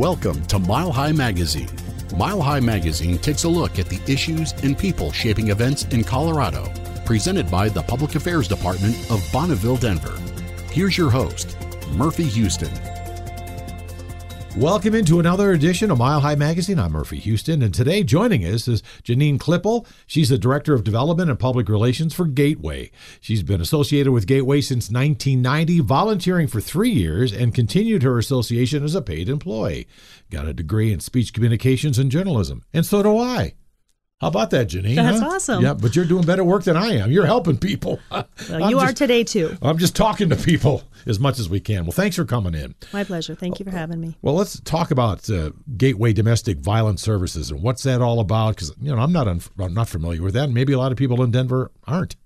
Welcome to Mile High Magazine. Mile High Magazine takes a look at the issues and people shaping events in Colorado, presented by the Public Affairs Department of Bonneville, Denver. Here's your host, Murphy Houston. Welcome into another edition of Mile High Magazine. I'm Murphy Houston, and today joining us is Janine Klippel. She's the Director of Development and Public Relations for Gateway. She's been associated with Gateway since 1990, volunteering for three years, and continued her association as a paid employee. Got a degree in speech communications and journalism, and so do I. How about that, Janine? That's huh? awesome. Yeah, but you're doing better work than I am. You're helping people. Well, you are today too. I'm just talking to people as much as we can. Well, thanks for coming in. My pleasure. Thank you for having me. Well, let's talk about uh, Gateway Domestic Violence Services and what's that all about? Because you know I'm not un- I'm not familiar with that. And maybe a lot of people in Denver aren't.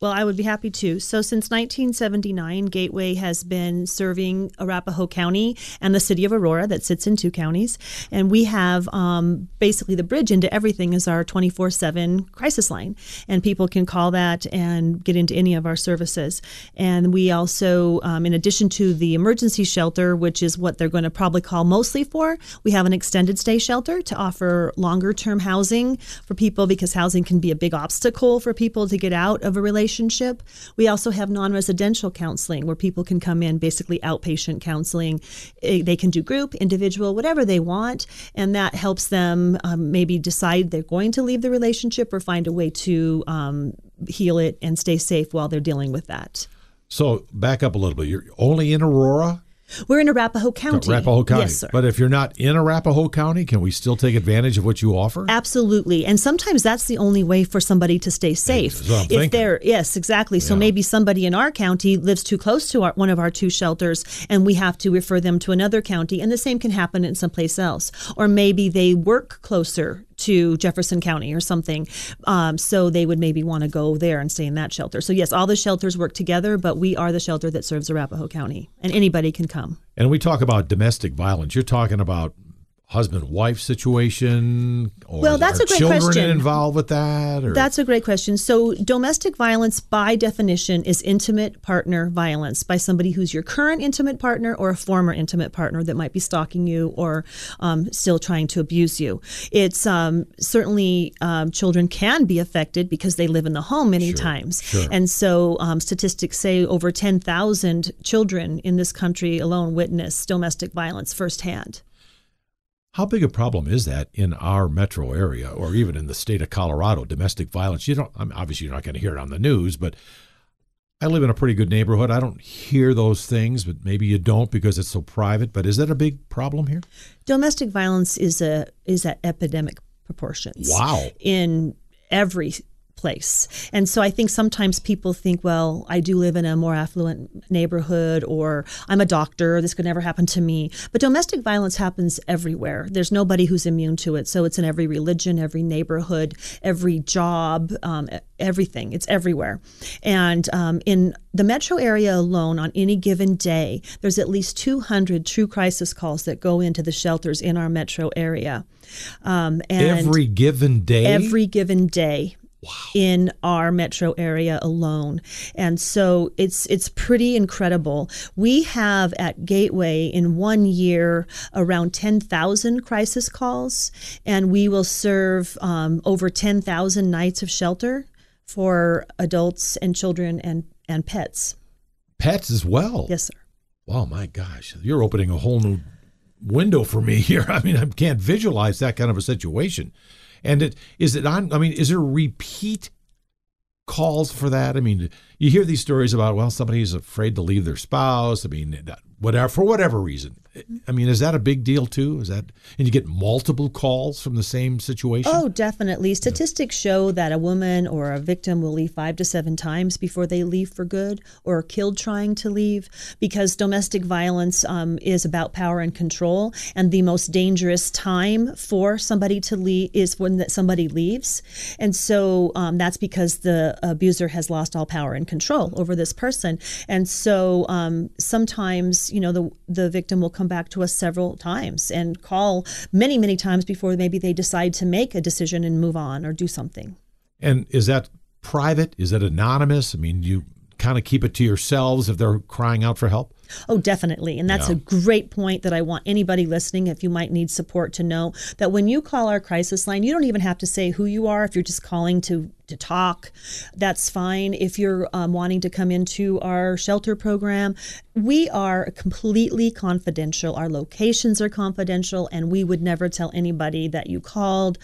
Well, I would be happy to. So, since 1979, Gateway has been serving Arapahoe County and the city of Aurora, that sits in two counties. And we have um, basically the bridge into everything is our 24 7 crisis line. And people can call that and get into any of our services. And we also, um, in addition to the emergency shelter, which is what they're going to probably call mostly for, we have an extended stay shelter to offer longer term housing for people because housing can be a big obstacle for people to get out of a relationship relationship. We also have non residential counseling where people can come in, basically outpatient counseling. Eh, they can do group, individual, whatever they want. And that helps them um, maybe decide they're going to leave the relationship or find a way to um, heal it and stay safe while they're dealing with that. So back up a little bit. You're only in Aurora. We're in Arapahoe County. Arapahoe County. Yes, sir. But if you're not in Arapahoe County, can we still take advantage of what you offer? Absolutely. And sometimes that's the only way for somebody to stay safe. That's what I'm if thinking. they're yes, exactly. So Yeah. maybe somebody in our county lives too close to our, one of our two shelters and we have to refer them to another county and the same can happen in someplace else. Or maybe they work closer to Jefferson County or something. Um, so they would maybe want to go there and stay in that shelter. So yes, all the shelters work together, but we are the shelter that serves Arapahoe County and anybody can come. And we talk about domestic violence. You're talking about husband wife situation or Well, that's are a great children question. involved with that or That's a great question. So, domestic violence, by definition, is intimate partner violence by somebody who's your current intimate partner or a former intimate partner that might be stalking you or um, still trying to abuse you. It's um, certainly um, children can be affected because they live in the home many times. sure. And so, um, statistics say over 10,000 children in this country alone witness domestic violence firsthand. How big a problem is that in our metro area or even in the state of Colorado? Domestic violence. You don't. I mean, obviously, you're not going to hear it on the news, but I live in a pretty good neighborhood. I don't hear those things, but maybe you don't because it's so private. But is that a big problem here? Domestic violence is a is at epidemic proportions. Wow. In every place. And so I think sometimes people think, well, I do live in a more affluent neighborhood or I'm a doctor, this could never happen to me. But domestic violence happens everywhere. There's nobody who's immune to it. So it's in every religion, every neighborhood, every job, um, everything. It's everywhere. And um, in the metro area alone, on any given day, there's at least 200 true crisis calls that go into the shelters in our metro area. Um, and Every given day. every given day in our metro area alone and so it's it's pretty incredible we have at gateway in one year around 10,000 crisis calls and we will serve um, over 10,000 nights of shelter for adults and children and and pets pets as well. yes sir Oh my gosh, you're opening a whole new window for me here. I mean, I can't visualize that kind of a situation. And it is it on? I mean, is there repeat calls for that? I mean, you hear these stories about well, somebody's afraid to leave their spouse. I mean, whatever for whatever reason. I mean, is that a big deal too? Is that and you get multiple calls from the same situation? Oh, definitely. Statistics show that a woman or a victim will leave five to seven times before they leave for good or are killed trying to leave because domestic violence um, is about power and control. And the most dangerous time for somebody to leave is when that somebody leaves. And so um, that's because the abuser has lost all power and control over this person. And so um, sometimes, you know, the, the victim will come back to us several times and call many, many times before maybe they decide to make a decision and move on or do something. And is that private? Is that anonymous? I mean, you kind of keep it to yourselves if they're crying out for help? Oh, definitely. And that's Yeah. a great point that I want anybody listening, if you might need support, to know that when you call our crisis line, you don't even have to say who you are. If you're just calling to, to talk, that's fine. If you're um, wanting to come into our shelter program, we are completely confidential. Our locations are confidential, and we would never tell anybody that you called.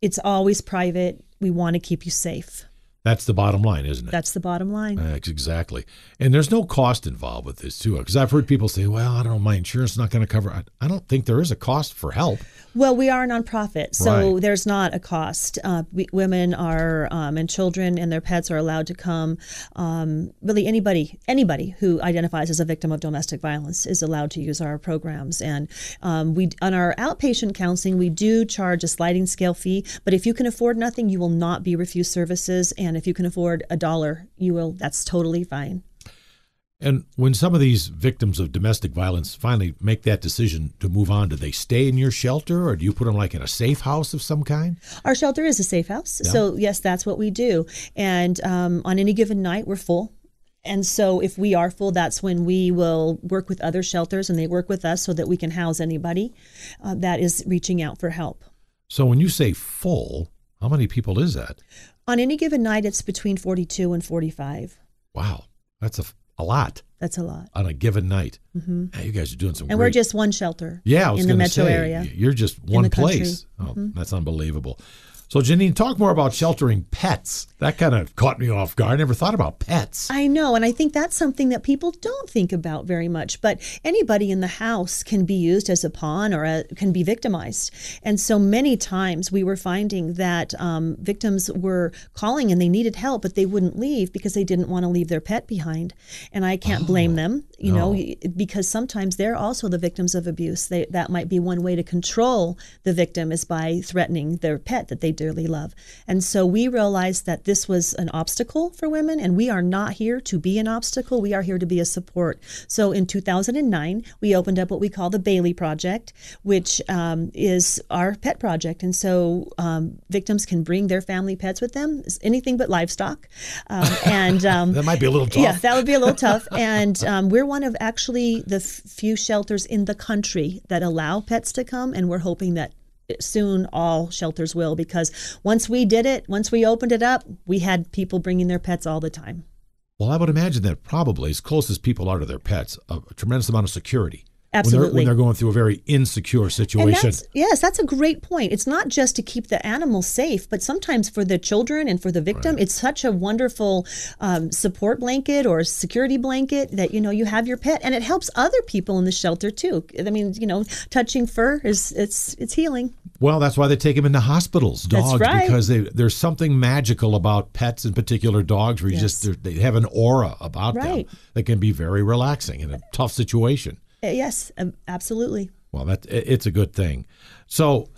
It's always private. We want to keep you safe. That's the bottom line, isn't it? That's the bottom line. Uh, exactly. And there's no cost involved with this, too. Because I've heard people say, well, I don't know, my insurance is not going to cover. I, I don't think there is a cost for help. Well, we are a nonprofit, so Right. there's not a cost. Uh, we, women are um, and children and their pets are allowed to come. Um, really, anybody anybody who identifies as a victim of domestic violence is allowed to use our programs. And um, we on our outpatient counseling, we do charge a sliding scale fee. But if you can afford nothing, you will not be refused services. And if you can afford a dollar, you will. That's totally fine. And when some of these victims of domestic violence finally make that decision to move on, do they stay in your shelter or do you put them like in a safe house of some kind? Our shelter is a safe house. So, yes, that's what we do. And um, on any given night, we're full. And so, if we are full, that's when we will work with other shelters and they work with us so that we can house anybody uh, that is reaching out for help. So when you say full, how many people is that? On any given night, it's between 42 and 45. Wow, that's a, a lot That's a lot. on a given night. Mm-hmm. you guys are doing some And great we're just one shelter Yeah, in the metro say, area. You're just one. Mm-hmm. place. Oh, that's unbelievable. So, Janine, talk more about sheltering pets. That kind of caught me off guard. I never thought about pets. I know, and I think that's something that people don't think about very much. But anybody in the house can be used as a pawn or a, can be victimized. And so many times we were finding that um, victims were calling and they needed help, but they wouldn't leave because they didn't want to leave their pet behind. And I can't blame them, you know, because sometimes they're also the victims of abuse. They, that might be one way to control the victim is by threatening their pet that they dearly love. And so we realized that this was an obstacle for women, and we are not here to be an obstacle. We are here to be a support. So in 2009, we opened up what we call the Bailey Project, which um, is our pet project. And so um, victims can bring their family pets with them, anything but livestock. Um, and um, That might be a little tough. yeah, that would be a little tough. And um, we're one of actually the f- few shelters in the country that allow pets to come, and we're hoping that soon all shelters will because once we did it, once we opened it up, we had people bringing their pets all the time. Well, I would imagine that probably, as close as people are to their pets, a, tremendous amount of security. When they're, Absolutely. when they're going through a very insecure situation. that's, yes, that's a great point. It's not just to keep the animal safe, but sometimes for the children and for the victim, it's such a wonderful um, support blanket or security blanket that you know you have your pet, and it helps other people in the shelter too. I mean, you know, touching fur is it's it's healing. Well, that's why they take them into hospitals, dogs, right. because they, there's something magical about pets, in particular dogs, where you Yes. just they have an aura about Right. them that can be very relaxing in a tough situation. Uh, Yes, absolutely. Well, that it's a good thing. So,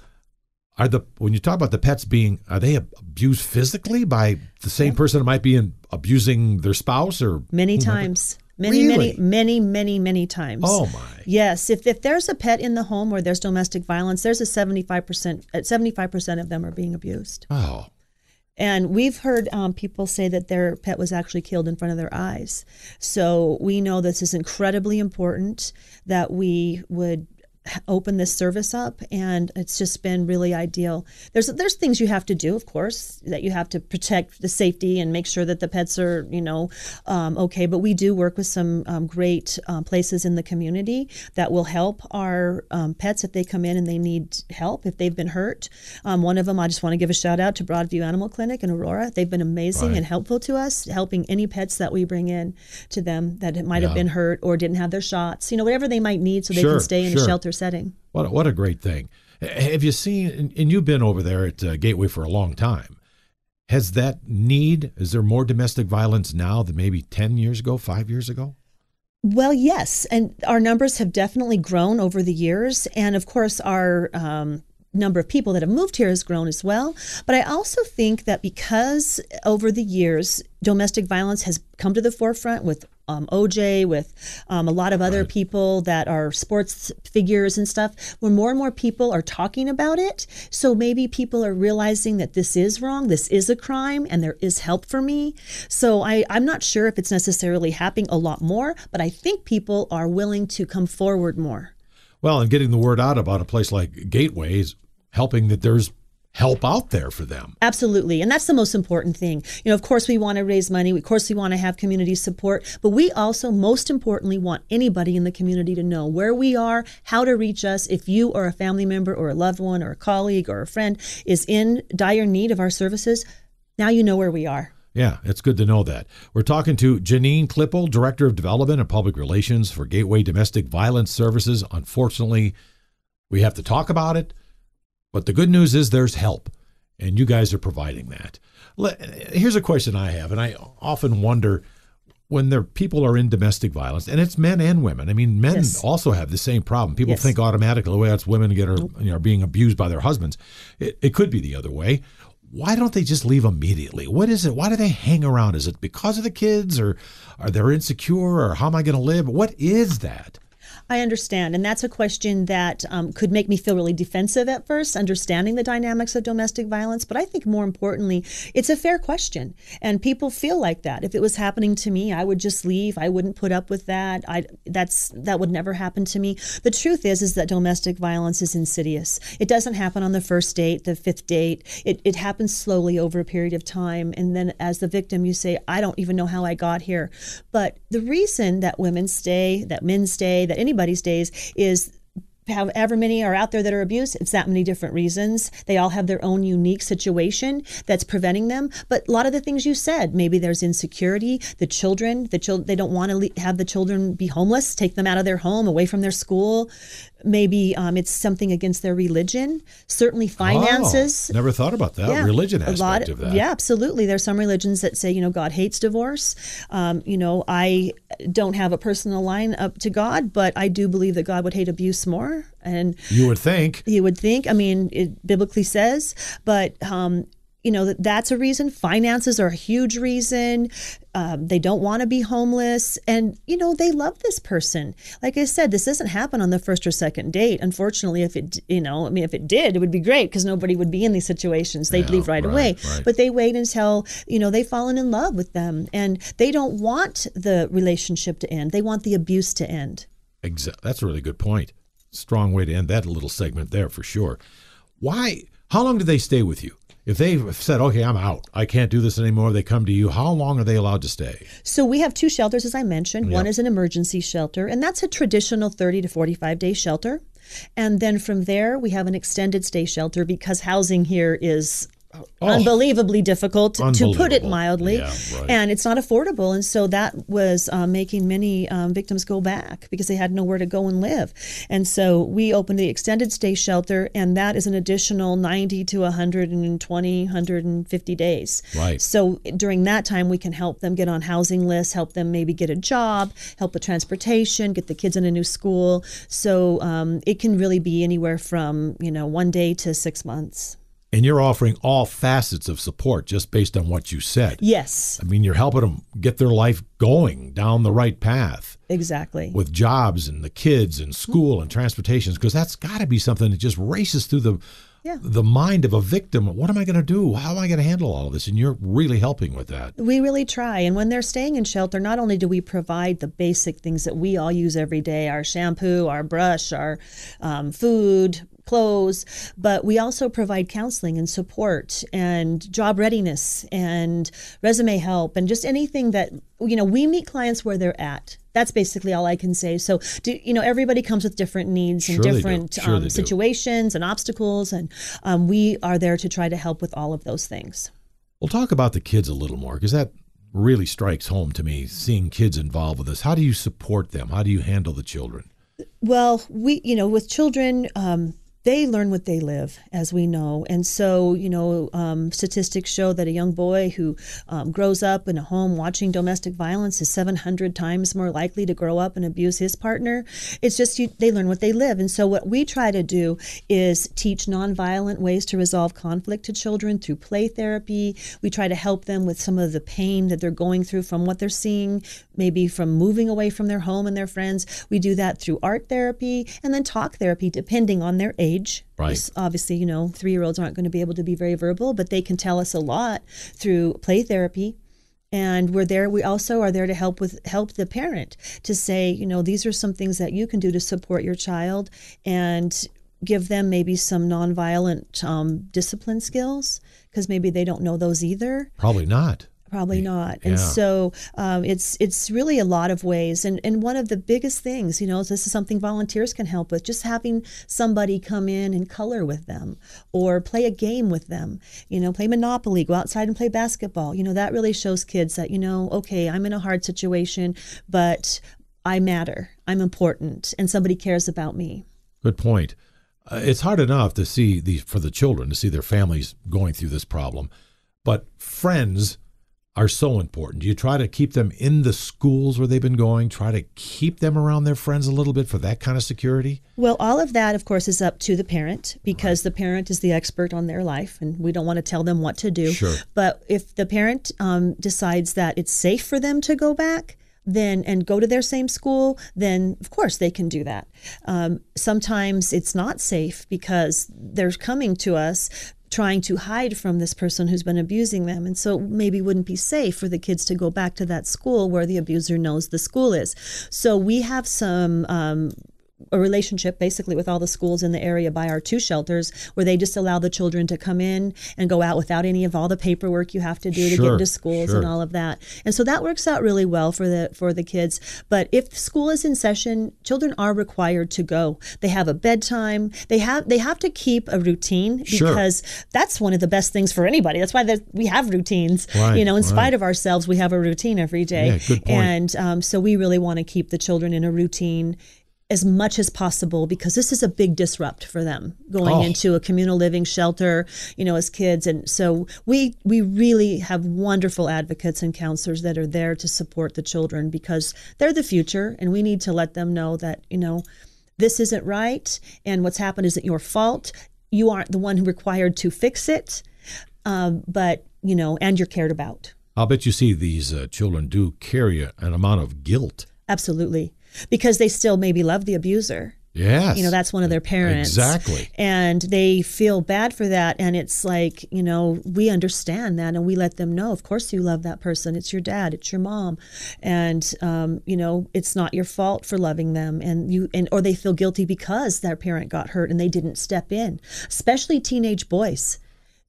are the when you talk about the pets being are they abused physically by the same person that might be in, abusing their spouse or Many whomever? times. Many, Really? many, many, many, many times. Oh my! Yes, if, if there's a pet in the home where there's domestic violence, there's a 75%, uh, 75% of them are being abused. Oh, And we've heard um, people say that their pet was actually killed in front of their eyes. So we know this is incredibly important that we would open this service up and it's just been really ideal there's there's things you have to do of course that you have to protect the safety and make sure that the pets are you know um, okay but we do work with some um, great um, places in the community that will help our um, pets if they come in and they need help if they've been hurt um, one of them i just want to give a shout out to broadview animal clinic in aurora they've been amazing Right. and helpful to us helping any pets that we bring in to them that might Yeah. have been hurt or didn't have their shots you know whatever they might need so they Sure, can stay in sure. a shelter setting what a, what a great thing! Have you seen? And you've been over there at uh, Gateway for a long time. Has that need? Is there more domestic violence now than maybe ten years ago, five years ago? Well, yes, and our numbers have definitely grown over the years, and of course, our um, number of people that have moved here has grown as well. But I also think that because over the years, domestic violence has come to the forefront with um, OJ, with um, a lot of other right. people that are sports figures and stuff, when more and more people are talking about it. So maybe people are realizing that this is wrong, this is a crime, and there is help for me. So I, I'm not sure if it's necessarily happening a lot more, but I think people are willing to come forward more. Well, and getting the word out about a place like Gateway is helping that there's help out there for them. Absolutely. And that's the most important thing. You know, of course, we want to raise money. Of course, we want to have community support. But we also, most importantly, want anybody in the community to know where we are, how to reach us. If you or a family member or a loved one or a colleague or a friend is in dire need of our services, now you know where we are. Yeah, it's good to know that. We're talking to Janine Klippel, Director of Development and Public Relations for Gateway Domestic Violence Services. Unfortunately, we have to talk about it but the good news is there's help, and you guys are providing that. Here's a question I have, and I often wonder when there people are in domestic violence, and it's men and women. I mean, men yes. also have the same problem. People yes. think automatically, oh, the way that's women get are you know being abused by their husbands. It, it could be the other way. Why don't they just leave immediately? What is it? Why do they hang around? Is it because of the kids, or are they insecure, or how am I going to live? What is that? I understand. And that's a question that um, could make me feel really defensive at first, understanding the dynamics of domestic violence. But I think more importantly, it's a fair question. And people feel like that. If it was happening to me, I would just leave. I wouldn't put up with that. I that's that would never happen to me. The truth is is that domestic violence is insidious. It doesn't happen on the first date, the fifth date. It, it happens slowly over a period of time. And then as the victim, you say, I don't even know how I got here. But the reason that women stay, that men stay, that anybody stays is however many are out there that are abused, it's that many different reasons. They all have their own unique situation that's preventing them. But a lot of the things you said, maybe there's insecurity. The children, the children, they don't want to le- have the children be homeless, take them out of their home, away from their school. Maybe um, it's something against their religion. Certainly, finances. Oh, never thought about that yeah, religion aspect a lot, of that. Yeah, absolutely. There's some religions that say, you know, God hates divorce. Um, you know, I don't have a personal line up to God, but I do believe that God would hate abuse more. And you would think. You would think. I mean, it biblically says, but um, you know that that's a reason. Finances are a huge reason. Um, they don't want to be homeless. And you know they love this person. Like i said this doesn't happen on the first or second date. Unfortunately if it you know i mean if it did it would be great because nobody would be in these situations. They'd yeah, leave right, right away. right. but they wait until you know they've fallen in love with them. And they don't want the relationship to end. They want the abuse to end. Exactly that's a really good point. Strong way to end that little segment there for sure. Why how long do they stay with you if they've said, okay, I'm out, I can't do this anymore, they come to you, how long are they allowed to stay? So we have two shelters, as I mentioned. Yep. One is an emergency shelter, and that's a traditional 30 to 45 day shelter. And then from there, we have an extended stay shelter because housing here is Oh, unbelievably difficult unbelievable. to put it mildly yeah, right. and it's not affordable and so that was uh, making many um, victims go back because they had nowhere to go and live. And so we opened the extended stay shelter and that is an additional 90 to 120 150 days. Right. So during that time we can help them get on housing lists help them maybe get a job help with transportation get the kids in a new school. So um, it can really be anywhere from you know one day to six months and you're offering all facets of support just based on what you said. Yes. I mean, you're helping them get their life going down the right path. Exactly. With jobs and the kids and school and transportation, because that's got to be something that just races through the yeah. the mind of a victim. What am I going to do? How am I going to handle all of this? And you're really helping with that. We really try. And when they're staying in shelter, not only do we provide the basic things that we all use every day our shampoo, our brush, our um, food, clothes, but we also provide counseling and support and job readiness and resume help and just anything that you know we meet clients where they're at that's basically all I can say. So, do, you know, everybody comes with different needs and sure different sure um, situations and obstacles, and um, we are there to try to help with all of those things. We'll talk about the kids a little more because that really strikes home to me. Seeing kids involved with this, how do you support them? How do you handle the children? Well, we, you know, with children. Um, they learn what they live, as we know. And so, you know, um, statistics show that a young boy who um, grows up in a home watching domestic violence is 700 times more likely to grow up and abuse his partner. It's just you, they learn what they live. And so, what we try to do is teach nonviolent ways to resolve conflict to children through play therapy. We try to help them with some of the pain that they're going through from what they're seeing, maybe from moving away from their home and their friends. We do that through art therapy and then talk therapy, depending on their age age. Right. Obviously, you know, three year olds aren't going to be able to be very verbal, but they can tell us a lot through play therapy and we're there we also are there to help with help the parent to say you know these are some things that you can do to support your child and give them maybe some nonviolent um, discipline skills because maybe they don't know those either Probably not. Probably not. Yeah. and so um, it's it's really a lot of ways. And and one of the biggest things you know this is something volunteers can help with just having somebody come in and color with them or play a game with them you know play monopoly go outside and play basketball. You know that really shows kids that you know okay i'm in a hard situation but i matter. I'm important and somebody cares about me. Good point. Uh, it's hard enough to see these for the children to see their families going through this problem, but friends are so important. Do you try to keep them in the schools where they've been going? Try to keep them around their friends a little bit for that kind of security? Well, all of that, of course, is up to the parent because the parent is the expert on their life, and we don't want to tell them what to do. Sure. But if the parent um, decides that it's safe for them to go back, then and go to their same school, then of course they can do that. Um, sometimes it's not safe because they're coming to us trying to hide from this person who's been abusing them. And so maybe wouldn't be safe for the kids to go back to that school where the abuser knows the school is. So we have some um, a relationship basically with all the schools in the area by our two shelters where they just allow the children to come in and go out without any of all the paperwork you have to do to get Sure, into schools sure. and all of that. And so that works out really well for the for the kids. But if school is in session, children are required to go. They have a bedtime. They have they have to keep a routine Sure. because that's one of the best things for anybody. That's why we have routines. Right, you know, in right. spite of ourselves, we have a routine every day. Yeah, good point. And um, so we really want to keep the children in a routine as much as possible because this is a big disrupt for them going Oh. into a communal living shelter you know as kids and so we we really have wonderful advocates and counselors that are there to support the children because they're the future and we need to let them know that you know this isn't right and what's happened isn't your fault you aren't the one who required to fix it um, but you know and you're cared about I'll bet you see these uh, children do carry a- an amount of guilt. absolutely because they still maybe love the abuser. Yes. you know that's one of their parents. Exactly. and they feel bad for that. And it's like you know we understand that and we let them know of course you love that person. It's your dad. It's your mom. And um, you know it's not your fault for loving them. And you and or they feel guilty because their parent got hurt and they didn't step in especially teenage boys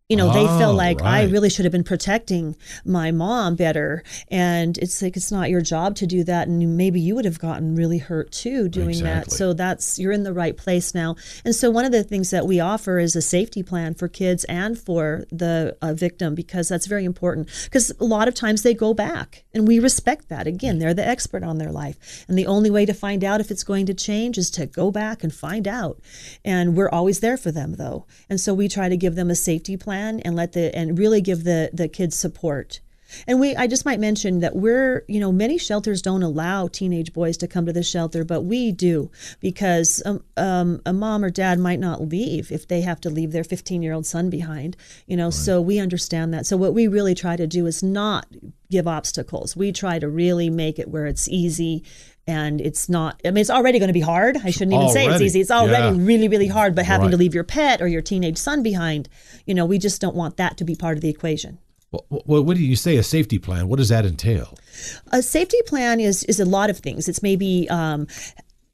you know they Oh, feel like i really should have been protecting my mom better. And it's like it's not your job to do that and maybe you would have gotten really hurt too doing that. So that's you're in the right place now. And so one of the things that we offer is a safety plan for kids and for the uh, victim because that's very important. Because a lot of times they go back and we respect that. Again they're the expert on their life. And the only way to find out if it's going to change is to go back and find out. And we're always there for them though. And so we try to give them a safety plan and let the and really give the the kids support and we, I just might mention that we're, you know, many shelters don't allow teenage boys to come to the shelter, but we do because um, um, a mom or dad might not leave if they have to leave their 15 year old son behind, you know, so we understand that. So what we really try to do is not give obstacles. We try to really make it where it's easy and it's not, I mean, it's already going to be hard. I shouldn't even say it's easy. It's already yeah. really, really hard, but having to leave your pet or your teenage son behind, you know, we just don't want that to be part of the equation. Well, well, what do you say? A safety plan? What does that entail? A safety plan is is a lot of things. It's maybe um,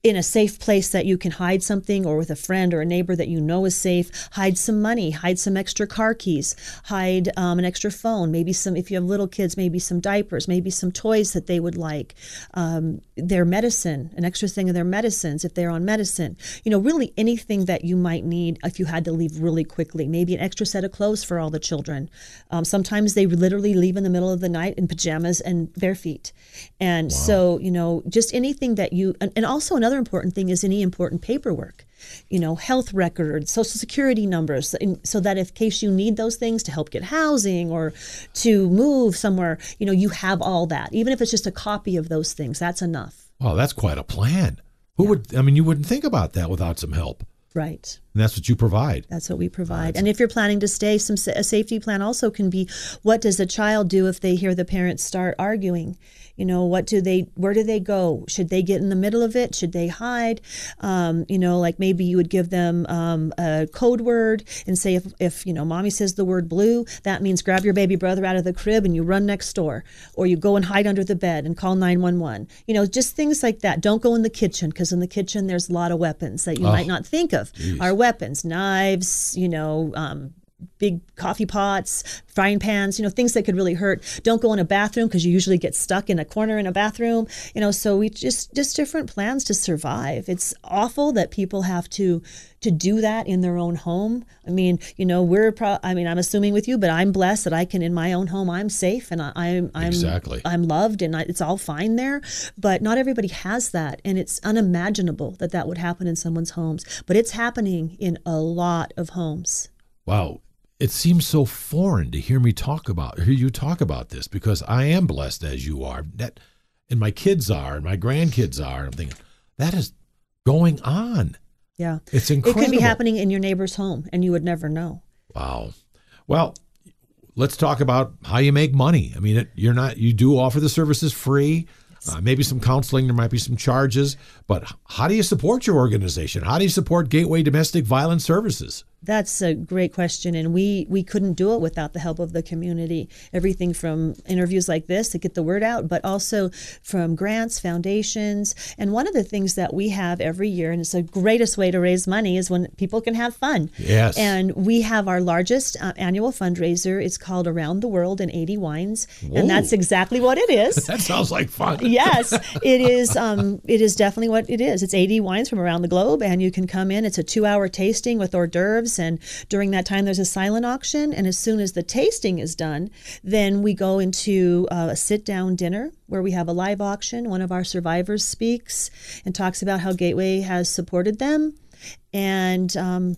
in a safe place that you can hide something, or with a friend or a neighbor that you know is safe. Hide some money. Hide some extra car keys. Hide um, an extra phone. Maybe some. If you have little kids, maybe some diapers. Maybe some toys that they would like. Um, their medicine, an extra thing of their medicines if they're on medicine. You know, really anything that you might need if you had to leave really quickly. Maybe an extra set of clothes for all the children. Um, sometimes they literally leave in the middle of the night in pajamas and bare feet. And so, you know, just anything that you, and, and also another another important thing is any important paperwork you know, health records, social security numbers, so that if case you need those things to help get housing or to move somewhere, you know, you have all that. Even if it's just a copy of those things, that's enough. Well, that's quite a plan. Who yeah. would? I mean, you wouldn't think about that without some help. Right. And that's what you provide. That's what we provide. And if you're planning to stay, some a safety plan also can be what does a child do if they hear the parents start arguing? You know, what do they? Where do they go? Should they get in the middle of it? Should they hide? Um, you know, like maybe you would give them um, a code word and say if if you know mommy says the word blue, that means grab your baby brother out of the crib and you run next door, or you go and hide under the bed and call nine one one. You know, just things like that. Don't go in the kitchen because in the kitchen there's a lot of weapons that you oh, might not think of. Geez. Our weapons, knives, you know, um, big coffee pots, frying pans, you know, things that could really hurt. Don't go in a bathroom because you usually get stuck in a corner in a bathroom, you know, so we just just different plans to survive. It's awful that people have to to do that in their own home. I mean, you know, we're pro- I mean, I'm assuming with you, but I'm blessed that I can in my own home I'm safe and I, am I'm exactly. I'm loved and I, it's all fine there, but not everybody has that and it's unimaginable that that would happen in someone's homes, but it's happening in a lot of homes. Wow it seems so foreign to hear me talk about hear you talk about this because I am blessed as you are. That and my kids are and my grandkids are I'm thinking that is going on. Yeah. It's incredible it could be happening in your neighbor's home and you would never know. Wow. Well let's talk about how you make money. I mean it, you're not you do offer the services free. Uh, maybe some counseling, there might be some charges, but how do you support your organization? How do you support Gateway Domestic Violence Services? That's a great question, and we we couldn't do it without the help of the community. Everything from interviews like this to get the word out, but also from grants, foundations, and one of the things that we have every year, and it's the greatest way to raise money, is when people can have fun. Yes. And we have our largest uh, annual fundraiser. It's called Around the World in 80 Wines, Whoa. and that's exactly what it is. that sounds like fun. yes, it is. Um, it is definitely what it is. It's 80 wines from around the globe, and you can come in. It's a two-hour tasting with hors d'oeuvres and during that time, there's a silent auction. And as soon as the tasting is done, then we go into uh, a sit down dinner where we have a live auction. One of our survivors speaks and talks about how Gateway has supported them. And um,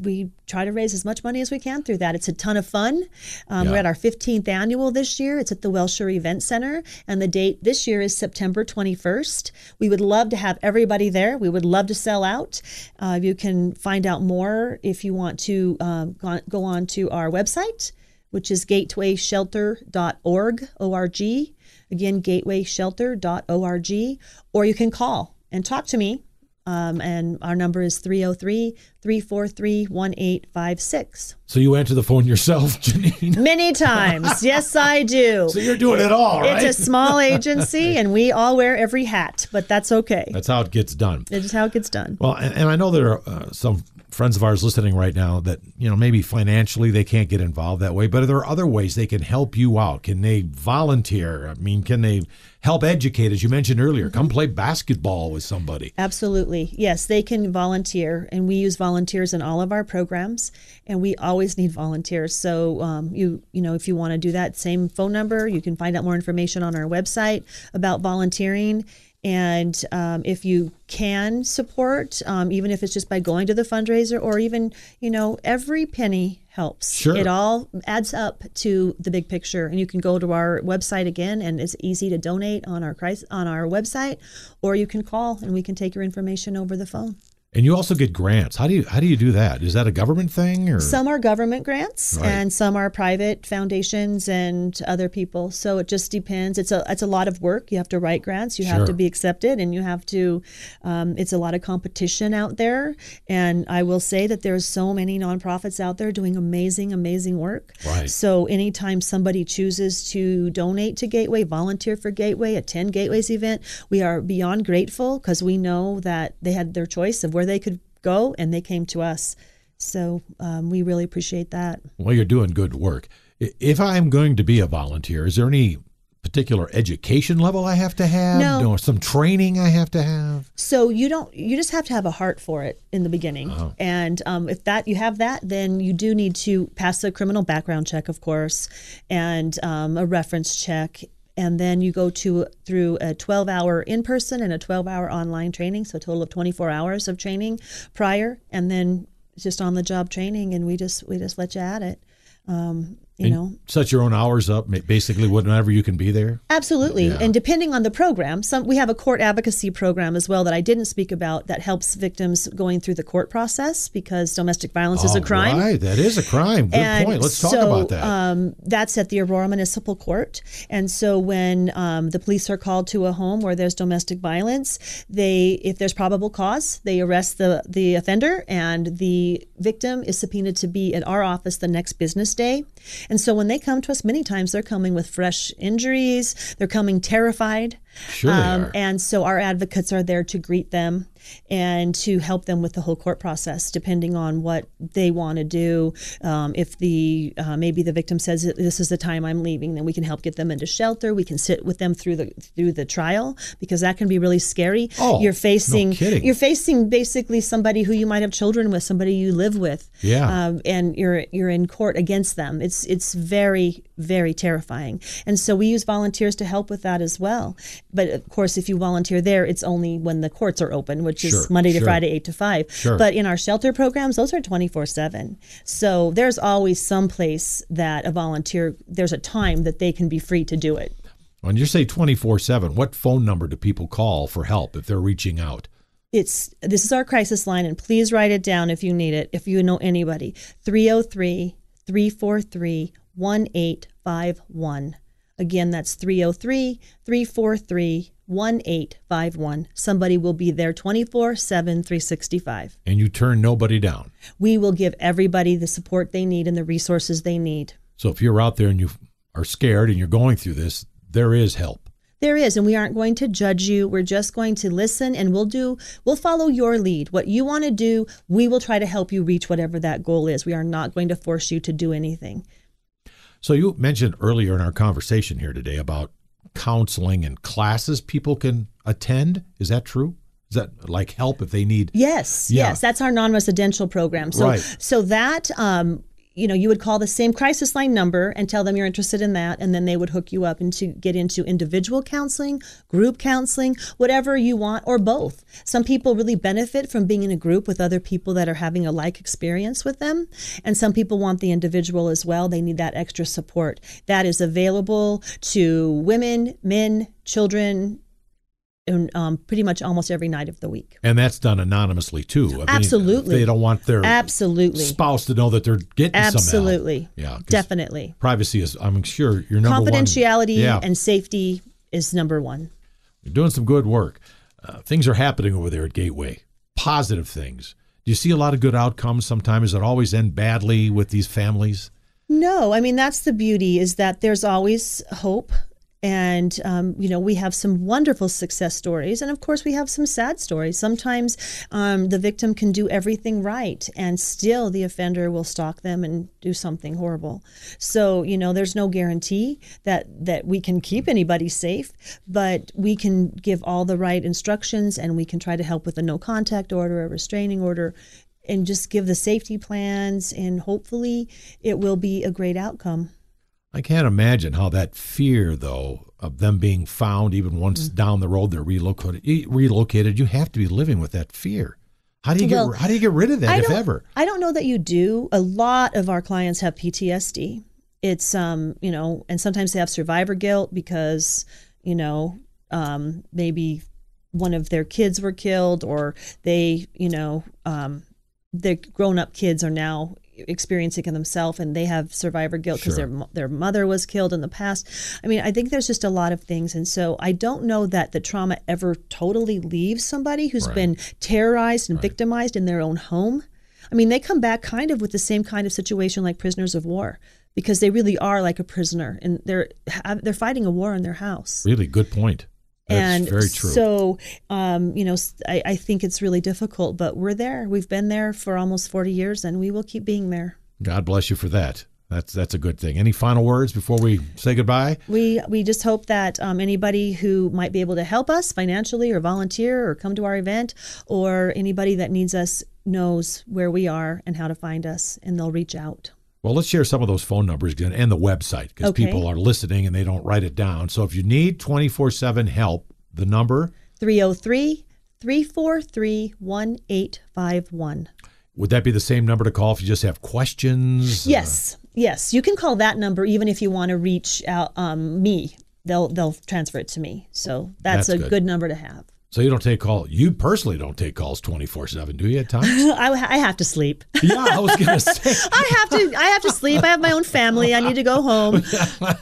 we try to raise as much money as we can through that. It's a ton of fun. Um, yeah. We're at our 15th annual this year. It's at the Wellshire Event Center, and the date this year is September 21st. We would love to have everybody there. We would love to sell out. Uh, you can find out more if you want to um, go on to our website, which is gatewayshelter.org, O-R-G. Again, gatewayshelter.org, or you can call and talk to me um, and our number is 303 343 1856. So you answer the phone yourself, Janine? Many times. yes, I do. So you're doing it all, right? It's a small agency, and we all wear every hat, but that's okay. That's how it gets done. It is how it gets done. Well, and, and I know there are uh, some friends of ours listening right now that you know maybe financially they can't get involved that way but are there other ways they can help you out? Can they volunteer? I mean can they help educate? As you mentioned earlier come play basketball with somebody. Absolutely. Yes they can volunteer and we use volunteers in all of our programs and we always need volunteers. So um, you you know if you want to do that same phone number. You can find out more information on our website about volunteering and um, if you can support, um, even if it's just by going to the fundraiser or even, you know, every penny helps. Sure. It all adds up to the big picture. And you can go to our website again, and it's easy to donate on our on our website, or you can call and we can take your information over the phone. And you also get grants. How do you how do you do that? Is that a government thing or some are government grants right. and some are private foundations and other people. So it just depends. It's a it's a lot of work. You have to write grants. You sure. have to be accepted, and you have to. Um, it's a lot of competition out there. And I will say that there's so many nonprofits out there doing amazing amazing work. Right. So anytime somebody chooses to donate to Gateway, volunteer for Gateway, attend Gateway's event, we are beyond grateful because we know that they had their choice of where they could go, and they came to us. So um, we really appreciate that. Well, you're doing good work. If I'm going to be a volunteer, is there any particular education level I have to have? No. Or some training I have to have? So you don't. You just have to have a heart for it in the beginning, uh-huh. and um, if that you have that, then you do need to pass a criminal background check, of course, and um, a reference check and then you go to through a 12 hour in person and a 12 hour online training, so a total of 24 hours of training prior, and then just on the job training, and we just we just let you at it. Um, you And know, set your own hours up, basically whenever you can be there. Absolutely. Yeah. And depending on the program, some we have a court advocacy program as well that I didn't speak about that helps victims going through the court process because domestic violence is a crime. Right, that is a crime. Good And point. Let's talk so, about that. Um, that's at the Aurora Municipal Court. And so when um, the police are called to a home where there's domestic violence, they, if there's probable cause, they arrest the the offender, and the victim is subpoenaed to be at our office the next business day. And so when they come to us, many times they're coming with fresh injuries. They're coming terrified. Sure um, are. And so our advocates are there to greet them and to help them with the whole court process, depending on what they want to do. Um, if the uh, maybe the victim says this is the time I'm leaving, then we can help get them into shelter. We can sit with them through the through the trial because that can be really scary. Oh, you're facing no you're facing basically somebody who you might have children with, somebody you live with, Yeah. um, and you're you're in court against them. It's it's very very terrifying, and so we use volunteers to help with that as well. But of course, if you volunteer there, it's only when the courts are open, which Sure, is Monday to sure. Friday, eight to five. Sure. But in our shelter programs, those are twenty four seven. So there's always some place that a volunteer there's a time that they can be free to do it. when you say 24 7, what phone number do people call for help if they're reaching out? it's this is our crisis line and please write it down if you need it if you know anybody 303 343 1851 again that's 303 343 1851 somebody will be there 24 7 365 And you turn nobody down. we will give everybody the support they need and the resources they need So if you're out there and you are scared and you're going through this, there is help. There is, and we aren't going to judge you. We're just going to listen and we'll do, we'll follow your lead. What you want to do, we will try to help you reach whatever that goal is. We are not going to force you to do anything. So you mentioned earlier in our conversation here today about counseling and classes people can attend. Is that true? Is that like help if they need? Yes, Yeah. yes, that's our non-residential program. So, Right. so that um, you know, you would call the same crisis line number and tell them you're interested in that, and then they would hook you up into get into individual counseling, group counseling, whatever you want, or both. Some people really benefit from being in a group with other people that are having a like experience with them, and some people want the individual as well. They need that extra support. That is available to women, men, children, and um, pretty much almost every night of the week. And that's done anonymously too. I mean, Absolutely. They don't want their Absolutely. spouse to know that they're getting some. Absolutely. Yeah, Definitely. Privacy is, I'm sure, your number one. Confidentiality Yeah. and safety is number one. You're doing some good work. Uh, things are happening over there at Gateway. Positive things. Do you see a lot of good outcomes sometimes? It always end badly with these families? No, I mean that's the beauty is that there's always hope, and um, you know we have some wonderful success stories, and of course we have some sad stories. Sometimes um, the victim can do everything right, and still the offender will stalk them and do something horrible. So you know there's no guarantee that that we can keep anybody safe, but we can give all the right instructions, and we can try to help with a no contact order, a restraining order, and just give the safety plans and hopefully it will be a great outcome. I can't imagine how that fear, though, of them being found, even once Mm. down the road they're relocated. Relocated, you have to be living with that fear. How do you Well, get? How do you get rid of that, I if ever? I don't know that you do. A lot of our clients have PTSD. It's um, you know, and sometimes they have survivor guilt because, you know, um, maybe one of their kids were killed or they, you know, um, their grown-up kids are now experiencing it themselves and they have survivor guilt because Sure. their their mother was killed in the past. I mean, I think there's just a lot of things and so I don't know that the trauma ever totally leaves somebody who's Right. been terrorized and victimized in their own home. I mean, they come back kind of with the same kind of situation like prisoners of war because they really are like a prisoner and they're they're fighting a war in their house. Really, good point. That's and very true. so, um, you know, I think it's really difficult, but we're there. We've been there for almost 40 years and we will keep being there. God bless you for that. That's that's a good thing. Any final words before we say goodbye? We we just hope that um, anybody who might be able to help us financially or volunteer or come to our event or anybody that needs us knows where we are and how to find us and they'll reach out. Well, let's share some of those phone numbers again and the website because Okay. people are listening and they don't write it down. So if you need 24 7 help, the number, 303 343 1851. would that be the same number to call if you just have questions? Yes, yes. You can call that number even if you want to reach out um, me. They'll they'll transfer it to me. So that's, That's a good. good. number to have. So you don't take call. You personally don't take calls 24 7, do you at times? I, I have to sleep. yeah, I was going to say. I have to I have to sleep. I have my own family. I need to go home.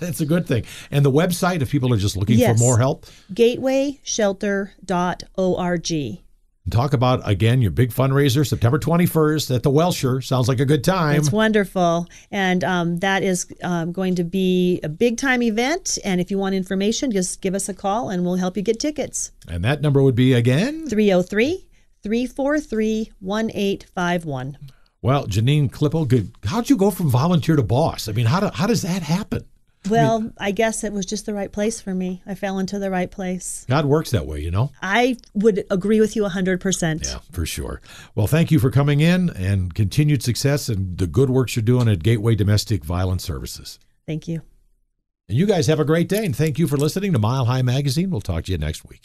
It's a good thing. And the website, if people are just looking Yes. for more help, Gatewayshelter.org. talk about again your big fundraiser September 21st at the Wellshire. Sounds like a good time. It's wonderful. And um, that is um, going to be a big time event. And if you want information, just give us a call and we'll help you get tickets. And that number would be again. 303 343 1851. Well, Janine Klippel, good. How'd you go from volunteer to boss? I mean, how do, how does that happen? Well, I guess it was just the right place for me. I fell into the right place. God works that way, you know. I would agree with you 100%. Yeah, for sure. Well, thank you for coming in and continued success and the good works you're doing at Gateway Domestic Violence Services. Thank you. And you guys have a great day. And thank you for listening to Mile High Magazine. We'll talk to you next week.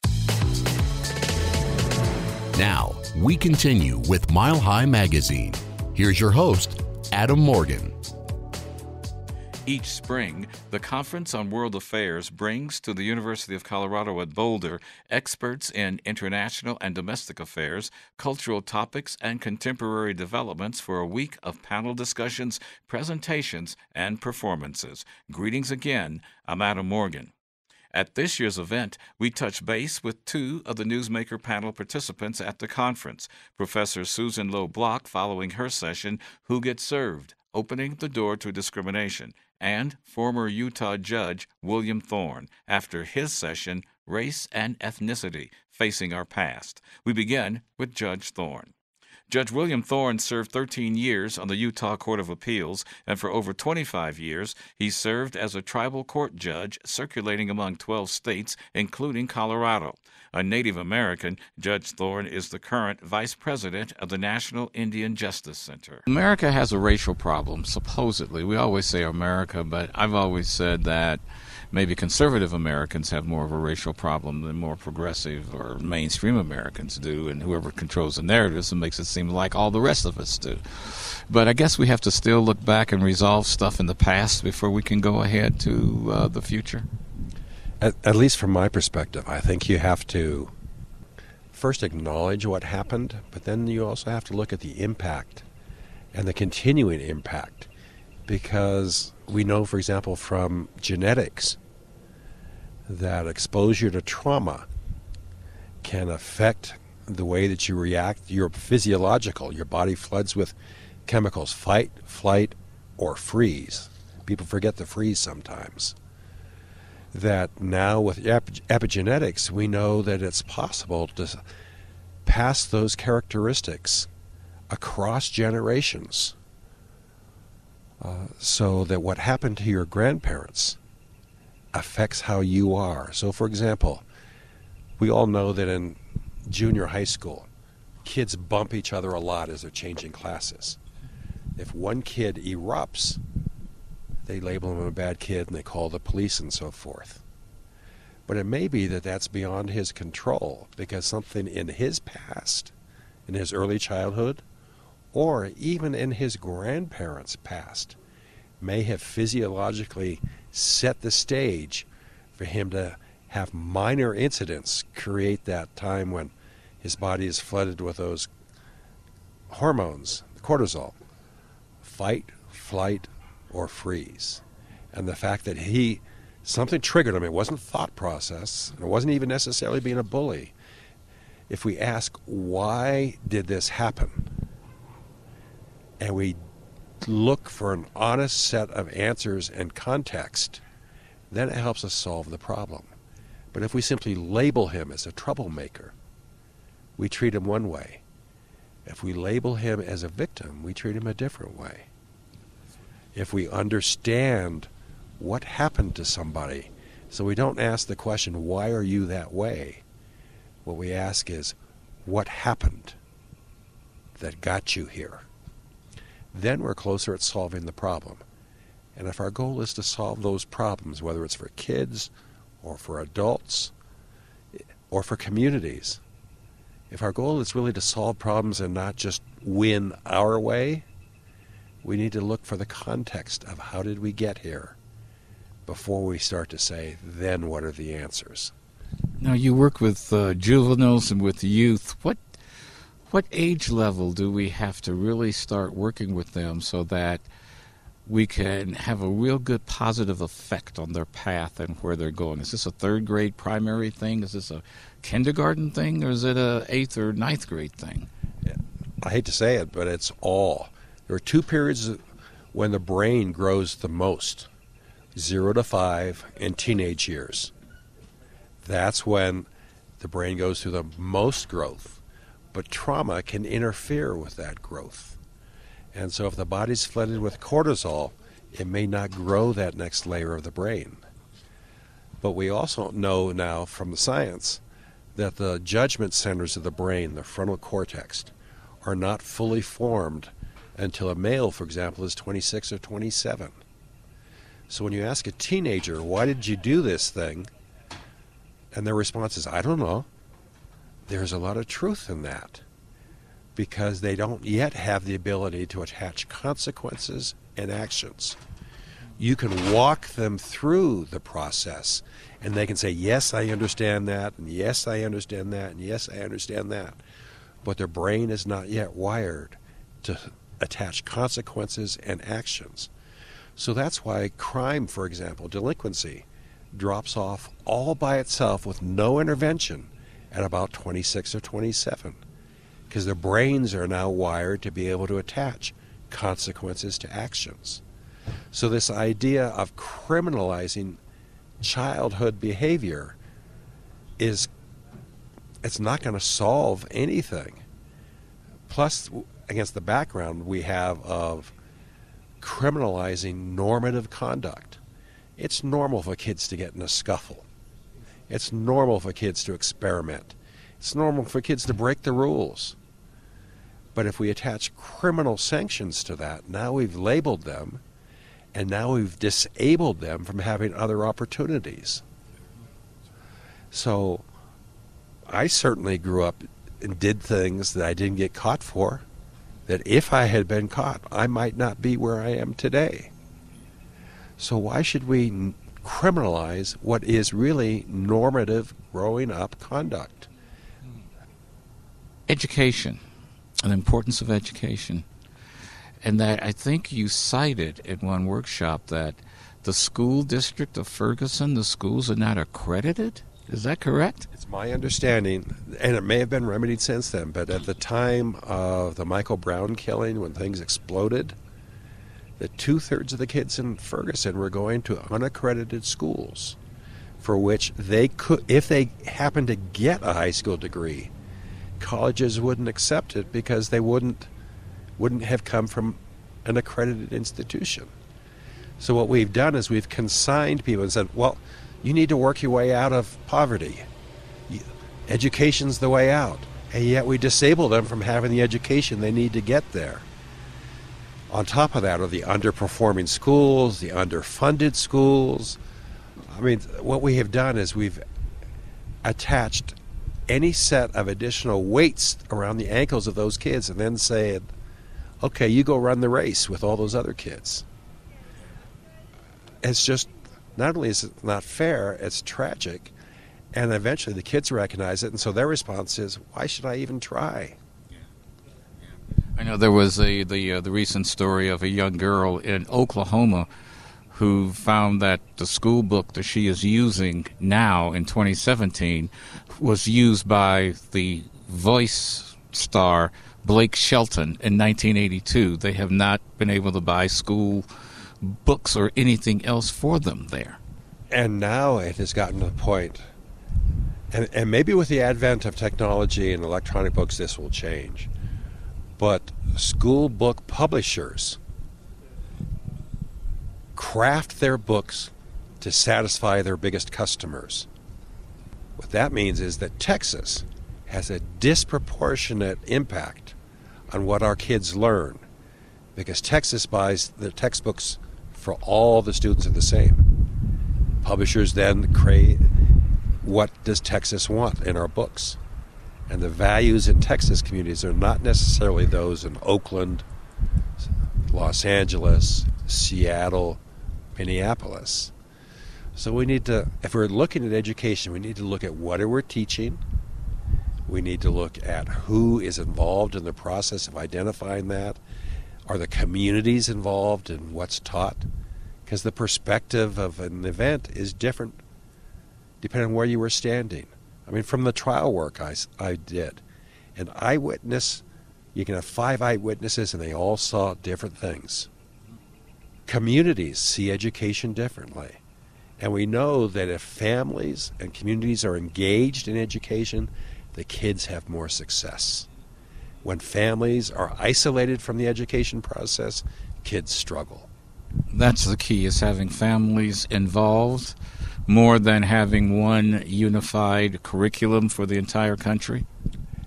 Now, we continue with Mile High Magazine. Here's your host, Adam Morgan. Each spring, the Conference on World Affairs brings to the University of Colorado at Boulder experts in international and domestic affairs, cultural topics, and contemporary developments for a week of panel discussions, presentations, and performances. Greetings again. I'm Adam Morgan. At this year's event, we touch base with two of the Newsmaker panel participants at the conference Professor Susan Lowe Block following her session, Who Gets Served? Opening the Door to Discrimination, and former Utah Judge William Thorne after his session, Race and Ethnicity Facing Our Past. We begin with Judge Thorne. Judge William Thorne served 13 years on the Utah Court of Appeals, and for over 25 years, he served as a tribal court judge circulating among 12 states, including Colorado. A Native American, Judge Thorne is the current vice president of the National Indian Justice Center. America has a racial problem, supposedly. We always say America, but I've always said that maybe conservative Americans have more of a racial problem than more progressive or mainstream Americans do, and whoever controls the narratives and makes it seem like all the rest of us do. But I guess we have to still look back and resolve stuff in the past before we can go ahead to uh, the future. At, at least from my perspective, I think you have to first acknowledge what happened, but then you also have to look at the impact and the continuing impact. Because we know, for example, from genetics, that exposure to trauma can affect the way that you react. Your physiological, your body floods with chemicals fight, flight, or freeze. People forget the freeze sometimes that now with epi- epigenetics, we know that it's possible to pass those characteristics across generations. Uh, so that what happened to your grandparents affects how you are. So, for example, we all know that in junior high school, kids bump each other a lot as they're changing classes. If one kid erupts, they label him a bad kid and they call the police and so forth. But it may be that that's beyond his control because something in his past, in his early childhood, or even in his grandparents' past, may have physiologically set the stage for him to have minor incidents create that time when his body is flooded with those hormones, cortisol, fight, flight, or freeze. And the fact that he, something triggered him, it wasn't thought process, it wasn't even necessarily being a bully. If we ask, why did this happen? And we look for an honest set of answers and context, then it helps us solve the problem. But if we simply label him as a troublemaker, we treat him one way. If we label him as a victim, we treat him a different way if we understand what happened to somebody. So we don't ask the question, why are you that way? What we ask is, what happened that got you here? Then we're closer at solving the problem. And if our goal is to solve those problems, whether it's for kids or for adults or for communities, if our goal is really to solve problems and not just win our way, we need to look for the context of how did we get here before we start to say, then what are the answers? Now, you work with uh, juveniles and with youth. What what age level do we have to really start working with them so that we can have a real good positive effect on their path and where they're going? Is this a third grade primary thing? Is this a kindergarten thing, or is it a eighth or ninth grade thing? I hate to say it, but it's all. There are two periods when the brain grows the most zero to five and teenage years. That's when the brain goes through the most growth. But trauma can interfere with that growth. And so if the body's flooded with cortisol, it may not grow that next layer of the brain. But we also know now from the science that the judgment centers of the brain, the frontal cortex, are not fully formed until a male, for example, is 26 or 27. So when you ask a teenager, why did you do this thing? And their response is, I don't know. There's a lot of truth in that because they don't yet have the ability to attach consequences and actions. You can walk them through the process and they can say, Yes, I understand that, and yes, I understand that, and yes, I understand that. But their brain is not yet wired to attach consequences and actions. So that's why crime, for example, delinquency, drops off all by itself with no intervention at about 26 or 27 because their brains are now wired to be able to attach consequences to actions. So, this idea of criminalizing childhood behavior is it's not going to solve anything. Plus, against the background we have of criminalizing normative conduct. It's normal for kids to get in a scuffle. It's normal for kids to experiment. It's normal for kids to break the rules. But if we attach criminal sanctions to that, now we've labeled them and now we've disabled them from having other opportunities. So I certainly grew up and did things that I didn't get caught for that if I had been caught, I might not be where I am today. So why should we criminalize what is really normative growing up conduct? Education, the importance of education. And that I think you cited in one workshop that the school district of Ferguson, the schools are not accredited. Is that correct? It's my understanding, and it may have been remedied since then, but at the time of the Michael Brown killing, when things exploded, that two thirds of the kids in Ferguson were going to unaccredited schools for which they could, if they happened to get a high school degree, colleges wouldn't accept it because they wouldn't wouldn't have come from an accredited institution. So what we've done is we've consigned people and said, well, you need to work your way out of poverty. Education's the way out. And yet we disable them from having the education they need to get there. On top of that are the underperforming schools, the underfunded schools. I mean, what we have done is we've attached any set of additional weights around the ankles of those kids and then said, okay, you go run the race with all those other kids. It's just not only is it not fair, it's tragic. And eventually the kids recognize it, and so their response is, "Why should I even try?" I know there was a the uh, the recent story of a young girl in Oklahoma who found that the school book that she is using now in 2017 was used by the voice star Blake Shelton in 1982. They have not been able to buy school books or anything else for them there. And now it has gotten to the point, and, and maybe with the advent of technology and electronic books, this will change. But school book publishers craft their books to satisfy their biggest customers. What that means is that Texas has a disproportionate impact on what our kids learn because Texas buys the textbooks for all the students are the same. Publishers then create what does Texas want in our books? And the values in Texas communities are not necessarily those in Oakland, Los Angeles, Seattle, Minneapolis. So we need to, if we're looking at education, we need to look at what are we teaching. We need to look at who is involved in the process of identifying that. Are the communities involved in what's taught? Because the perspective of an event is different depending on where you were standing. I mean, from the trial work I, I did, an eyewitness, you can have five eyewitnesses and they all saw different things. Communities see education differently. And we know that if families and communities are engaged in education, the kids have more success. When families are isolated from the education process, kids struggle. That's the key is having families involved more than having one unified curriculum for the entire country?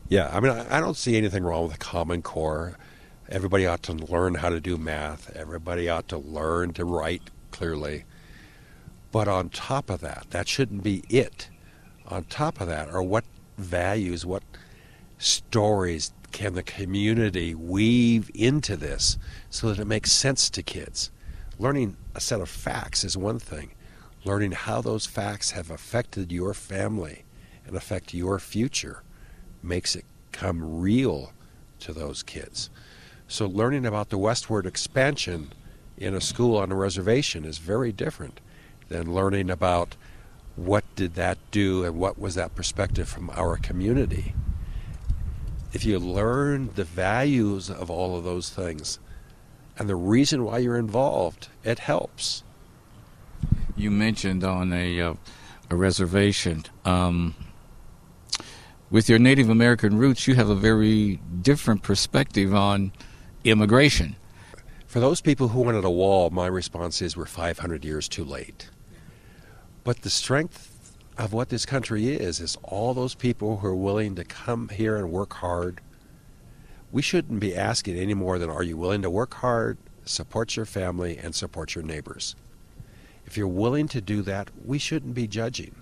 Yeah, I mean, I, don't see anything wrong with a Common Core. Everybody ought to learn how to do math. Everybody ought to learn to write clearly. But on top of that, that shouldn't be it. On top of that are what values, what stories can the community weave into this so that it makes sense to kids? Learning a set of facts is one thing learning how those facts have affected your family and affect your future makes it come real to those kids. So, learning about the westward expansion in a school on a reservation is very different than learning about what did that do and what was that perspective from our community. If you learn the values of all of those things and the reason why you're involved, it helps you mentioned on a uh, a reservation. Um, with your Native American roots, you have a very different perspective on immigration. For those people who wanted a wall, my response is we're 500 years too late. But the strength of what this country is is all those people who are willing to come here and work hard. We shouldn't be asking any more than are you willing to work hard, support your family, and support your neighbors. If you're willing to do that, we shouldn't be judging.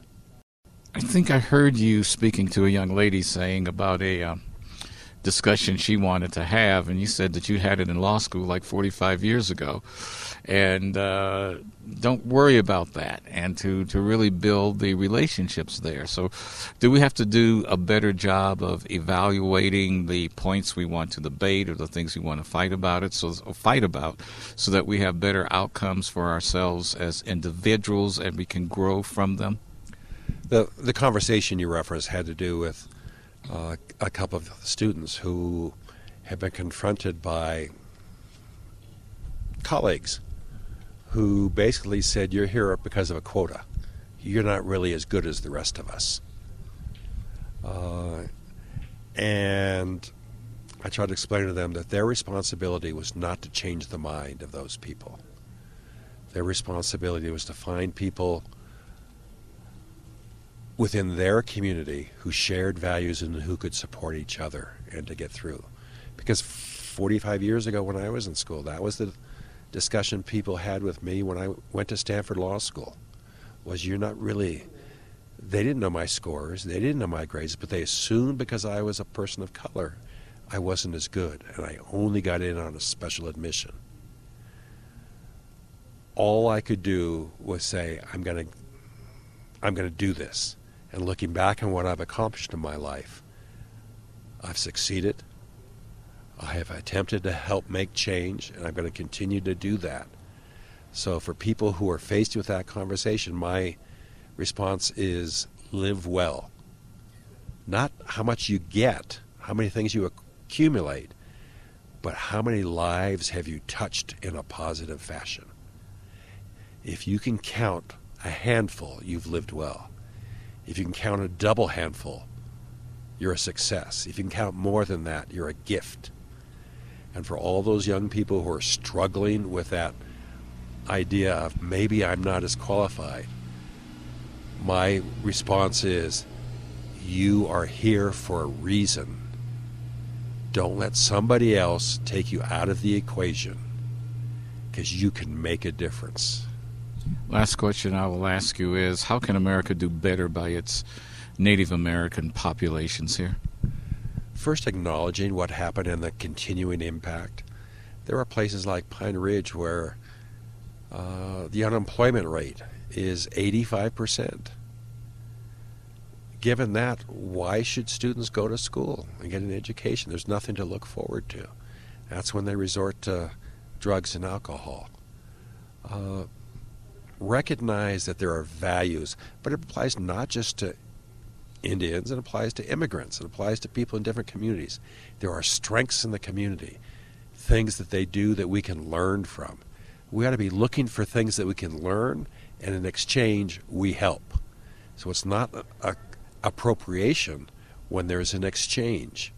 I think I heard you speaking to a young lady saying about a uh, discussion she wanted to have, and you said that you had it in law school like 45 years ago. And uh, don't worry about that, and to, to really build the relationships there. So, do we have to do a better job of evaluating the points we want to debate or the things we want to fight about it? So, fight about, so that we have better outcomes for ourselves as individuals, and we can grow from them. The the conversation you referenced had to do with uh, a couple of students who have been confronted by colleagues who basically said, You're here because of a quota. You're not really as good as the rest of us. Uh, and I tried to explain to them that their responsibility was not to change the mind of those people. Their responsibility was to find people within their community who shared values and who could support each other and to get through. Because 45 years ago when I was in school, that was the discussion people had with me when I went to Stanford Law School. Was you're not really they didn't know my scores, they didn't know my grades, but they assumed because I was a person of color, I wasn't as good and I only got in on a special admission. All I could do was say I'm going to I'm going to do this and looking back on what I've accomplished in my life, I've succeeded. I have attempted to help make change, and I'm going to continue to do that. So, for people who are faced with that conversation, my response is live well. Not how much you get, how many things you accumulate, but how many lives have you touched in a positive fashion. If you can count a handful, you've lived well. If you can count a double handful, you're a success. If you can count more than that, you're a gift. And for all those young people who are struggling with that idea of maybe I'm not as qualified, my response is you are here for a reason. Don't let somebody else take you out of the equation because you can make a difference. Last question I will ask you is how can America do better by its Native American populations here? First, acknowledging what happened and the continuing impact. There are places like Pine Ridge where uh, the unemployment rate is 85%. Given that, why should students go to school and get an education? There's nothing to look forward to. That's when they resort to drugs and alcohol. Uh, recognize that there are values, but it applies not just to Indians, it applies to immigrants, it applies to people in different communities. There are strengths in the community, things that they do that we can learn from. We ought to be looking for things that we can learn, and in exchange, we help. So it's not a, a appropriation when there's an exchange.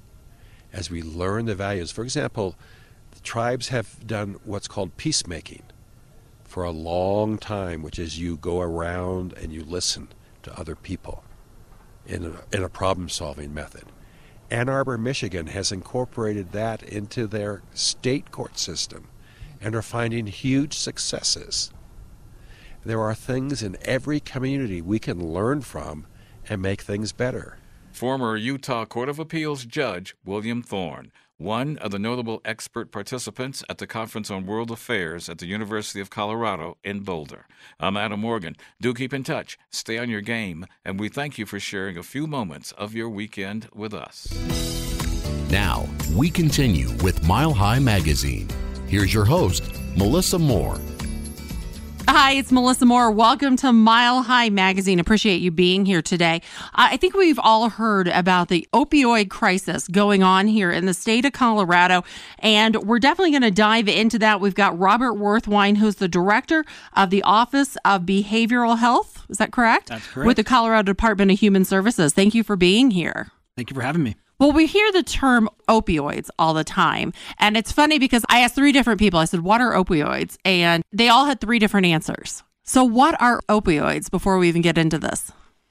As we learn the values, for example, the tribes have done what's called peacemaking for a long time, which is you go around and you listen to other people in a, in a problem solving method. Ann Arbor, Michigan has incorporated that into their state court system and are finding huge successes. There are things in every community we can learn from and make things better. Former Utah Court of Appeals Judge William Thorne one of the notable expert participants at the Conference on World Affairs at the University of Colorado in Boulder. I'm Adam Morgan. Do keep in touch, stay on your game, and we thank you for sharing a few moments of your weekend with us. Now, we continue with Mile High Magazine. Here's your host, Melissa Moore. Hi, it's Melissa Moore. Welcome to Mile High Magazine. Appreciate you being here today. I think we've all heard about the opioid crisis going on here in the state of Colorado, and we're definitely going to dive into that. We've got Robert Werthwein, who's the director of the Office of Behavioral Health. Is that correct? That's correct. With the Colorado Department of Human Services. Thank you for being here. Thank you for having me. Well, we hear the term opioids all the time. And it's funny because I asked three different people, I said, What are opioids? And they all had three different answers. So, what are opioids before we even get into this?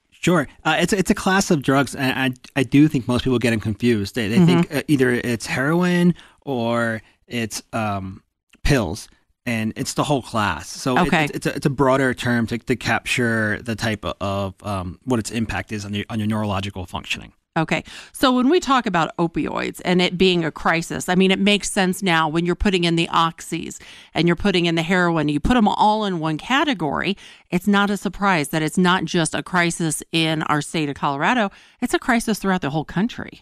Sure, uh, it's it's a class of drugs, and I I do think most people get them confused. They they mm-hmm. think uh, either it's heroin or it's um, pills, and it's the whole class. So okay. it, it's, a, it's a broader term to, to capture the type of um, what its impact is on your on your neurological functioning. Okay. So when we talk about opioids and it being a crisis, I mean, it makes sense now when you're putting in the oxys and you're putting in the heroin, you put them all in one category. It's not a surprise that it's not just a crisis in our state of Colorado, it's a crisis throughout the whole country.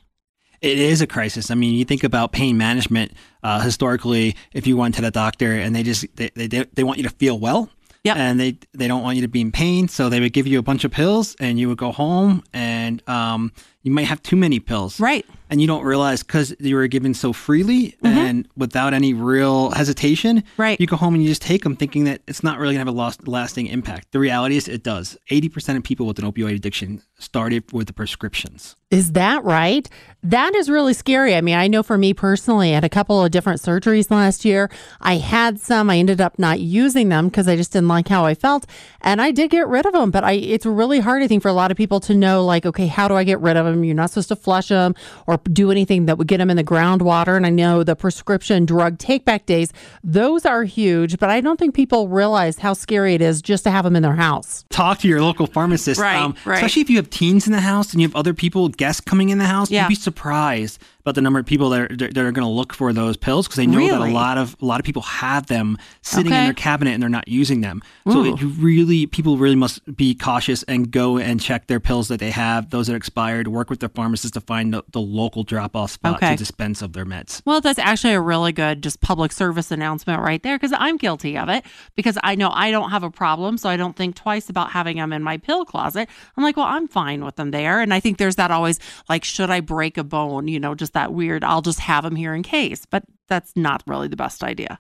It is a crisis. I mean, you think about pain management. Uh, historically, if you went to the doctor and they just they, they, they want you to feel well, Yep. And they they don't want you to be in pain, so they would give you a bunch of pills, and you would go home, and um, you might have too many pills. Right. And you don't realize because you were given so freely mm-hmm. and without any real hesitation. Right. You go home and you just take them thinking that it's not really going to have a lost, lasting impact. The reality is it does. 80% of people with an opioid addiction started with the prescriptions. Is that right? That is really scary. I mean, I know for me personally, I had a couple of different surgeries last year. I had some. I ended up not using them because I just didn't like how I felt, and I did get rid of them. But I, it's really hard, I think, for a lot of people to know, like, okay, how do I get rid of them? You're not supposed to flush them or do anything that would get them in the groundwater. And I know the prescription drug take back days; those are huge. But I don't think people realize how scary it is just to have them in their house. Talk to your local pharmacist, right? Um, right. Especially if you have teens in the house and you have other people, guests coming in the house. Yeah. You'd be surprised about the number of people that are, that are going to look for those pills because they know really? that a lot of a lot of people have them sitting okay. in their cabinet and they're not using them. Ooh. So it really people really must be cautious and go and check their pills that they have, those that are expired. Work with their pharmacist to find the, the local drop off spot okay. to dispense of their meds. Well, that's actually a really good just public service announcement right there because I'm guilty of it because I know I don't have a problem, so I don't think twice about having them in my pill closet. I'm like, well, I'm fine with them there, and I think there's that always like, should I break a bone? You know, just that weird. I'll just have them here in case, but that's not really the best idea.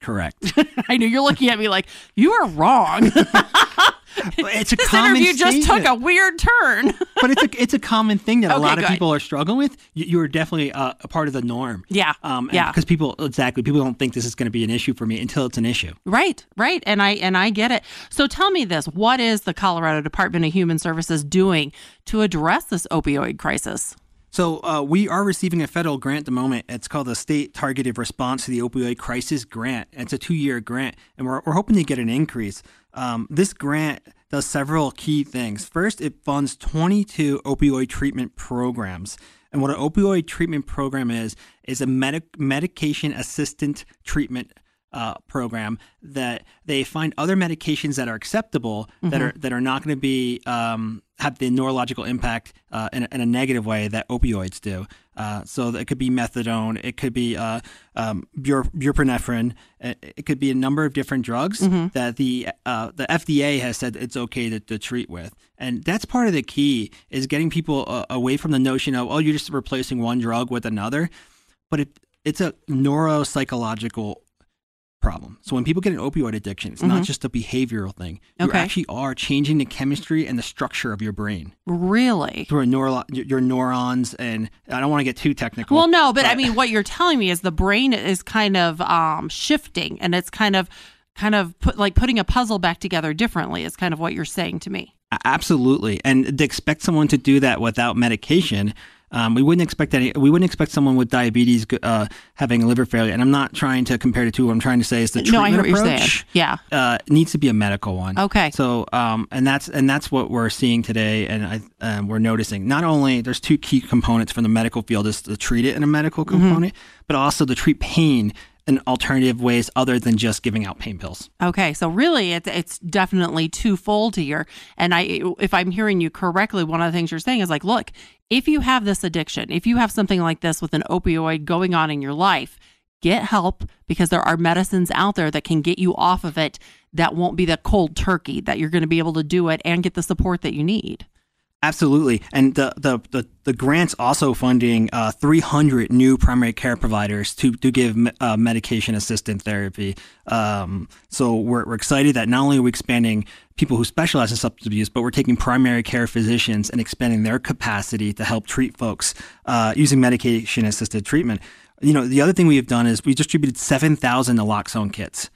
Correct. I know you're looking at me like you are wrong. it's a this common interview just took a weird turn. but it's a it's a common thing that Okay, a lot of people are struggling with. You, you're definitely uh, a part of the norm. Yeah, Um, yeah. Because people exactly people don't think this is going to be an issue for me until it's an issue. Right, right, and I and I get it. So tell me this: what is the Colorado Department of Human Services doing to address this opioid crisis? So uh, we are receiving a federal grant at the moment. It's called the State Targeted Response to the Opioid Crisis Grant. It's a two-year grant, and we're, we're hoping to get an increase. Um, this grant does several key things. First, it funds 22 opioid treatment programs. And what an opioid treatment program is, is a medic- medication assistant treatment uh, program that they find other medications that are acceptable that are that are not going to be um, have the neurological impact uh, in, a, in a negative way that opioids do. Uh, so it could be methadone, it could be uh, um, buprenorphine, it, it could be a number of different drugs that the uh, the FDA has said it's okay to, to treat with, and that's part of the key is getting people uh, away from the notion of oh you're just replacing one drug with another, but it it's a neuropsychological problem. So when people get an opioid addiction, it's not just a behavioral thing. You Okay. actually are changing the chemistry and the structure of your brain Really? through a neuro- your neurons. And I don't want to get too technical. Well, no, but I mean, what you're telling me is the brain is kind of um, shifting, and it's kind of, kind of put like putting a puzzle back together differently. Is kind of what you're saying to me. Absolutely, and to expect someone to do that without medication, um, we wouldn't expect any. We wouldn't expect someone with diabetes uh, having liver failure. And I'm not trying to compare the two. What I'm trying to say is the No, treatment you're approach. Yeah. uh, needs to be a medical one. Okay. So, um, and that's and that's what we're seeing today, and I um, we're noticing not only there's two key components from the medical field is to treat it in a medical Mm-hmm. component, but also to treat pain in alternative ways other than just giving out pain pills. Okay, so really, it's it's definitely twofold here. And I, if I'm hearing you correctly, one of the things you're saying is like, look, if you have this addiction, if you have something like this with an opioid going on in your life, get help because there are medicines out there that can get you off of it. That won't be the cold turkey that you're going to be able to do it and get the support that you need. Absolutely, and the the the, the grants also funding uh, 300 new primary care providers to to give me- uh, medication assisted therapy. Um, so we're we're excited that not only are we expanding people who specialize in substance abuse, but we're taking primary care physicians and expanding their capacity to help treat folks uh, using medication assisted treatment. You know, the other thing we have done is we distributed 7,000 naloxone kits.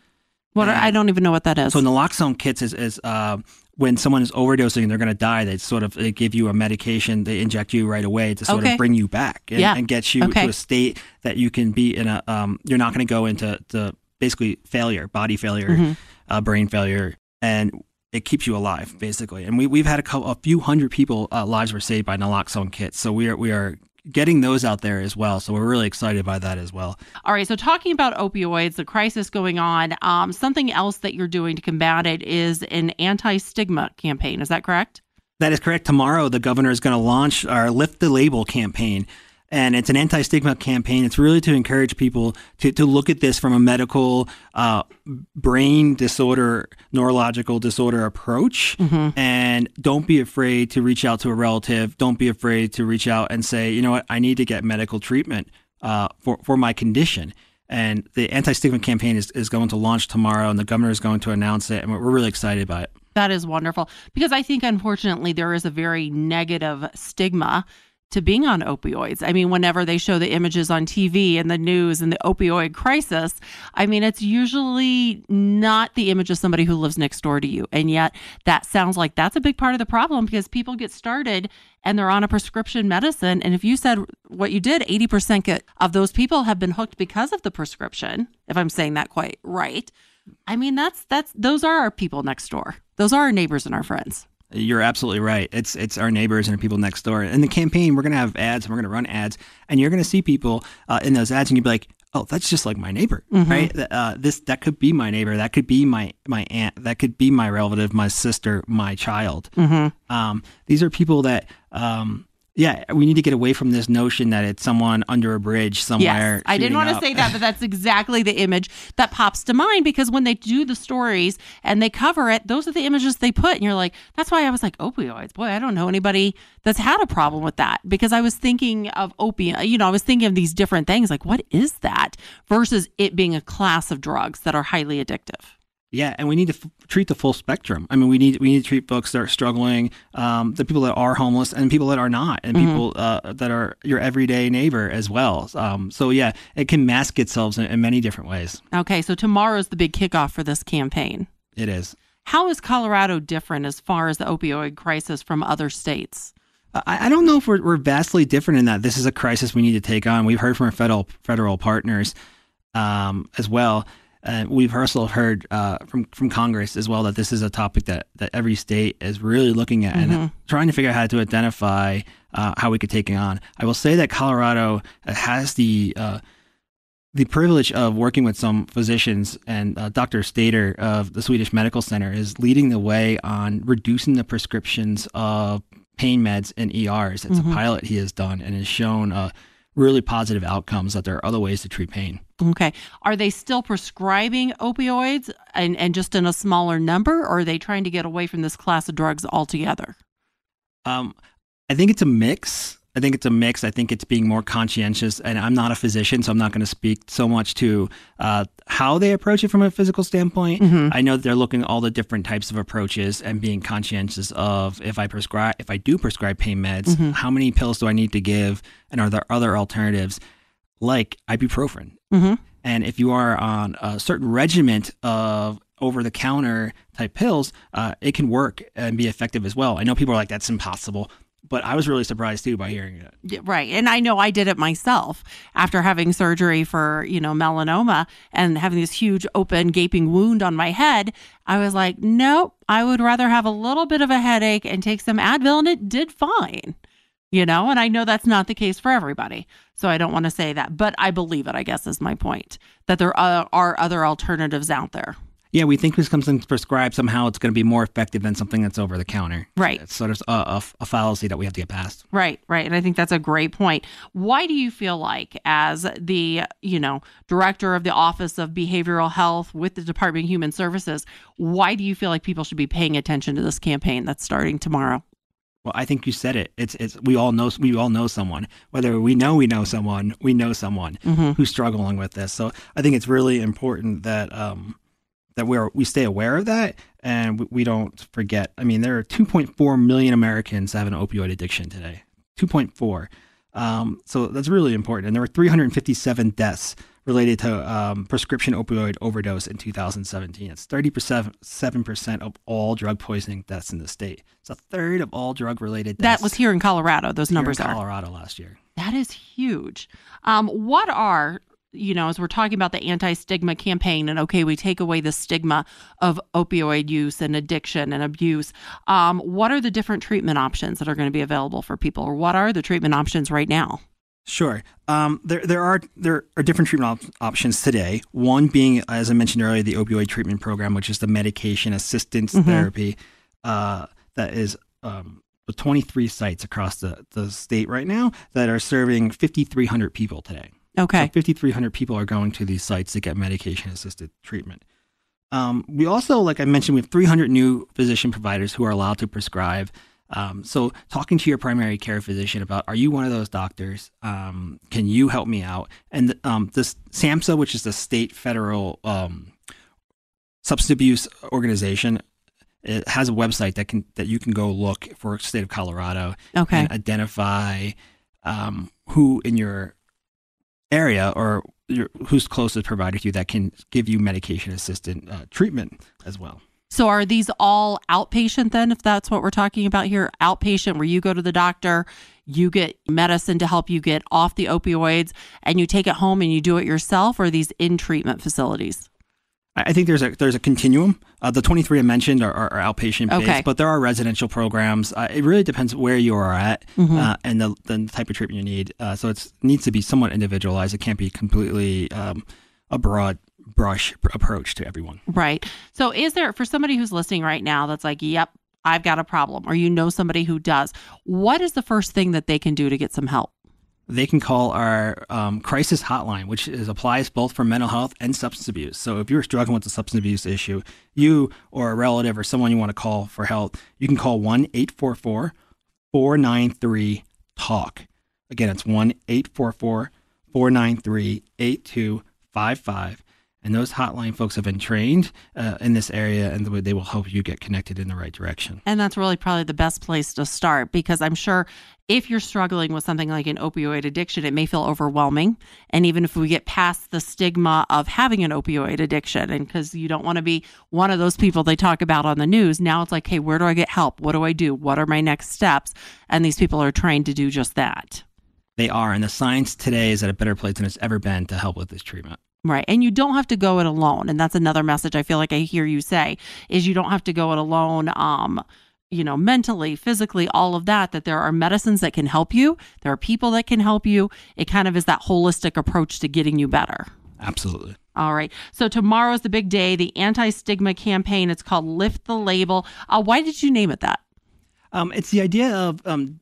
What are, I don't even know what that is. So naloxone kits is, is uh, when someone is overdosing and they're going to die, they sort of they give you a medication, they inject you right away to sort Okay. of bring you back and, Yeah. and get you Okay. to a state that you can be in a um, you're not going to go into the basically failure, body failure, Mm-hmm. uh, brain failure, and it keeps you alive basically. And we we've had a, couple, a few hundred people uh, lives were saved by naloxone kits, so we are we are getting those out there as well. So we're really excited by that as well. All right. So, talking about opioids, the crisis going on, um, something else that you're doing to combat it is an anti stigma campaign. Is that correct? That is correct. Tomorrow, the governor is going to launch our Lift the Label campaign. And it's an anti stigma campaign. It's really to encourage people to, to look at this from a medical uh, brain disorder, neurological disorder approach. And don't be afraid to reach out to a relative. Don't be afraid to reach out and say, you know what, I need to get medical treatment uh, for, for my condition. And the anti stigma campaign is, is going to launch tomorrow, and the governor is going to announce it. And we're really excited about it. That is wonderful because I think, unfortunately, there is a very negative stigma to being on opioids. I mean, whenever they show the images on TV and the news and the opioid crisis, I mean, it's usually not the image of somebody who lives next door to you. And yet, that sounds like that's a big part of the problem because people get started and they're on a prescription medicine. And if you said what you did, 80% of those people have been hooked because of the prescription, if I'm saying that quite right. I mean, that's that's those are our people next door. Those are our neighbors and our friends. You're absolutely right. It's it's our neighbors and our people next door. In the campaign, we're going to have ads and we're going to run ads, and you're going to see people uh, in those ads, and you'll be like, "Oh, that's just like my neighbor, right? Uh, this that could be my neighbor. That could be my my aunt. That could be my relative, my sister, my child. Um, these are people that." Um, yeah, we need to get away from this notion that it's someone under a bridge somewhere. Yes, I didn't want to say that, but that's exactly the image that pops to mind because when they do the stories and they cover it, those are the images they put. And you're like, that's why I was like, opioids. Boy, I don't know anybody that's had a problem with that because I was thinking of opium. You know, I was thinking of these different things like, what is that versus it being a class of drugs that are highly addictive. Yeah, and we need to f- treat the full spectrum. I mean, we need we need to treat folks that are struggling, um, the people that are homeless, and people that are not, and people uh, that are your everyday neighbor as well. Um, so yeah, it can mask itself in, in many different ways. Okay, so tomorrow's the big kickoff for this campaign. It is. How is Colorado different as far as the opioid crisis from other states? I, I don't know if we're, we're vastly different in that this is a crisis we need to take on. We've heard from our federal federal partners um, as well. Uh, we've also heard uh, from from Congress as well that this is a topic that, that every state is really looking at Mm-hmm. and trying to figure out how to identify uh, how we could take it on. I will say that Colorado has the uh, the privilege of working with some physicians, and uh, Dr. Stader of the Swedish Medical Center is leading the way on reducing the prescriptions of pain meds in ERs. It's a pilot he has done and has shown uh, really positive outcomes that there are other ways to treat pain. Okay. Are they still prescribing opioids and, and just in a smaller number, or are they trying to get away from this class of drugs altogether? Um, I think it's a mix. I think it's a mix. I think it's being more conscientious, and I'm not a physician, so I'm not going to speak so much to uh, how they approach it from a physical standpoint. I know that they're looking at all the different types of approaches and being conscientious of if I prescribe, if I do prescribe pain meds, how many pills do I need to give, and are there other alternatives like ibuprofen? Mm-hmm. And if you are on a certain regiment of over the counter type pills, uh, it can work and be effective as well. I know people are like, that's impossible. But I was really surprised too by hearing it. Yeah, Right. And I know I did it myself after having surgery for, you know, melanoma and having this huge open gaping wound on my head. I was like, nope, I would rather have a little bit of a headache and take some Advil and it did fine. You know, and I know that's not the case for everybody. So I don't want to say that, but I believe it, I guess is my point, that there are, are other alternatives out there. Yeah, we think if something's prescribed, somehow it's going to be more effective than something that's over the counter. Right. It's sort of a, a, a fallacy that we have to get past. Right, right. And I think that's a great point. Why do you feel like as the, you know, director of the Office of Behavioral Health with the Department of Human Services, why do you feel like people should be paying attention to this campaign that's starting tomorrow? Well, I think you said it. It's it's we all know we all know someone. Whether we know we know someone, we know someone who's struggling with this. So I think it's really important that um that we're we stay aware of that and we, we don't forget. I mean, there are 2.4 million Americans that have an opioid addiction today. 2.4. Um, so that's really important. And there were 357 deaths related to um, prescription opioid overdose in 2017. It's 37 percent of all drug poisoning deaths in the state. It's a third of all drug related deaths. That was here in Colorado, those here in numbers are. Colorado last year. That is huge. Um, what are you know, as we're talking about the anti stigma campaign, and okay, we take away the stigma of opioid use and addiction and abuse. Um, what are the different treatment options that are going to be available for people, or what are the treatment options right now? Sure. Um, there, there are there are different treatment op- options today. One being, as I mentioned earlier, the opioid treatment program, which is the medication assistance therapy uh, that is um, with 23 sites across the, the state right now that are serving 5,300 people today. Okay. So 5,300 people are going to these sites to get medication assisted treatment. Um, we also, like I mentioned, we have 300 new physician providers who are allowed to prescribe. Um, so, talking to your primary care physician about, are you one of those doctors? Um, can you help me out? And um, this SAMHSA, which is the state federal um, substance abuse organization, it has a website that can that you can go look for state of Colorado Okay. and identify um, who in your area or your, who's closest provider to you that can give you medication assisted uh, treatment as well. So are these all outpatient then, if that's what we're talking about here? Outpatient, where you go to the doctor, you get medicine to help you get off the opioids, and you take it home and you do it yourself, or are these in treatment facilities? I think there's a there's a continuum. Uh, the 23 I mentioned are, are, are outpatient based, Okay. but there are residential programs. Uh, it really depends where you are at uh, and the, the type of treatment you need. Uh, so it needs to be somewhat individualized. It can't be completely um, a broad brush approach to everyone. Right. So is there, for somebody who's listening right now that's like, yep, I've got a problem, or you know somebody who does, what is the first thing that they can do to get some help? they can call our um, crisis hotline, which is applies both for mental health and substance abuse. So if you're struggling with a substance abuse issue, you or a relative or someone you want to call for help, you can call 1 844 493 TALK. Again, it's 1 844 493 8255. And those hotline folks have been trained uh, in this area, and they will help you get connected in the right direction. And that's really probably the best place to start because I'm sure if you're struggling with something like an opioid addiction, it may feel overwhelming. And even if we get past the stigma of having an opioid addiction, and because you don't want to be one of those people they talk about on the news, now it's like, hey, where do I get help? What do I do? What are my next steps? And these people are trained to do just that. They are. And the science today is at a better place than it's ever been to help with this treatment. Right. And you don't have to go it alone. And that's another message I feel like I hear you say is you don't have to go it alone. Um, you know, mentally, physically, all of that, that there are medicines that can help you. There are people that can help you. It kind of is that holistic approach to getting you better. Absolutely. All right. So tomorrow is the big day, the anti stigma campaign. It's called Lift the Label. Uh, why did you name it that? Um, it's the idea of um,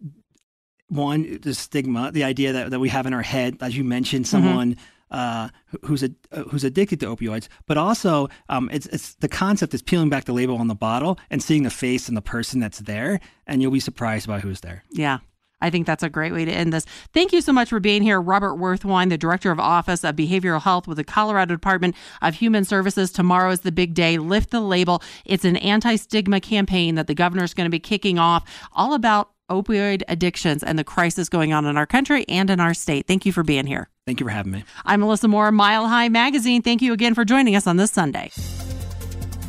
one, the stigma, the idea that, that we have in our head, as you mentioned, mm-hmm. someone. Mm-hmm uh, who's a, uh, who's addicted to opioids, but also um, it's it's the concept is peeling back the label on the bottle and seeing the face and the person that's there, and you'll be surprised by who's there. Yeah. I think that's a great way to end this. Thank you so much for being here, Robert Werthwein, the Director of Office of Behavioral Health with the Colorado Department of Human Services. Tomorrow is the big day. Lift the label. It's an anti stigma campaign that the governor is going to be kicking off, all about opioid addictions and the crisis going on in our country and in our state. Thank you for being here. Thank you for having me. I'm Melissa Moore, Mile High Magazine. Thank you again for joining us on this Sunday.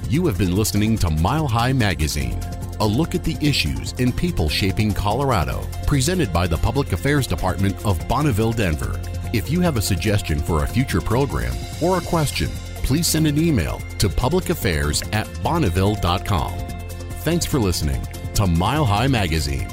You have been listening to Mile High Magazine, a look at the issues and people shaping Colorado, presented by the Public Affairs Department of Bonneville, Denver. If you have a suggestion for a future program or a question, please send an email to publicaffairs at bonneville.com. Thanks for listening to Mile High Magazine.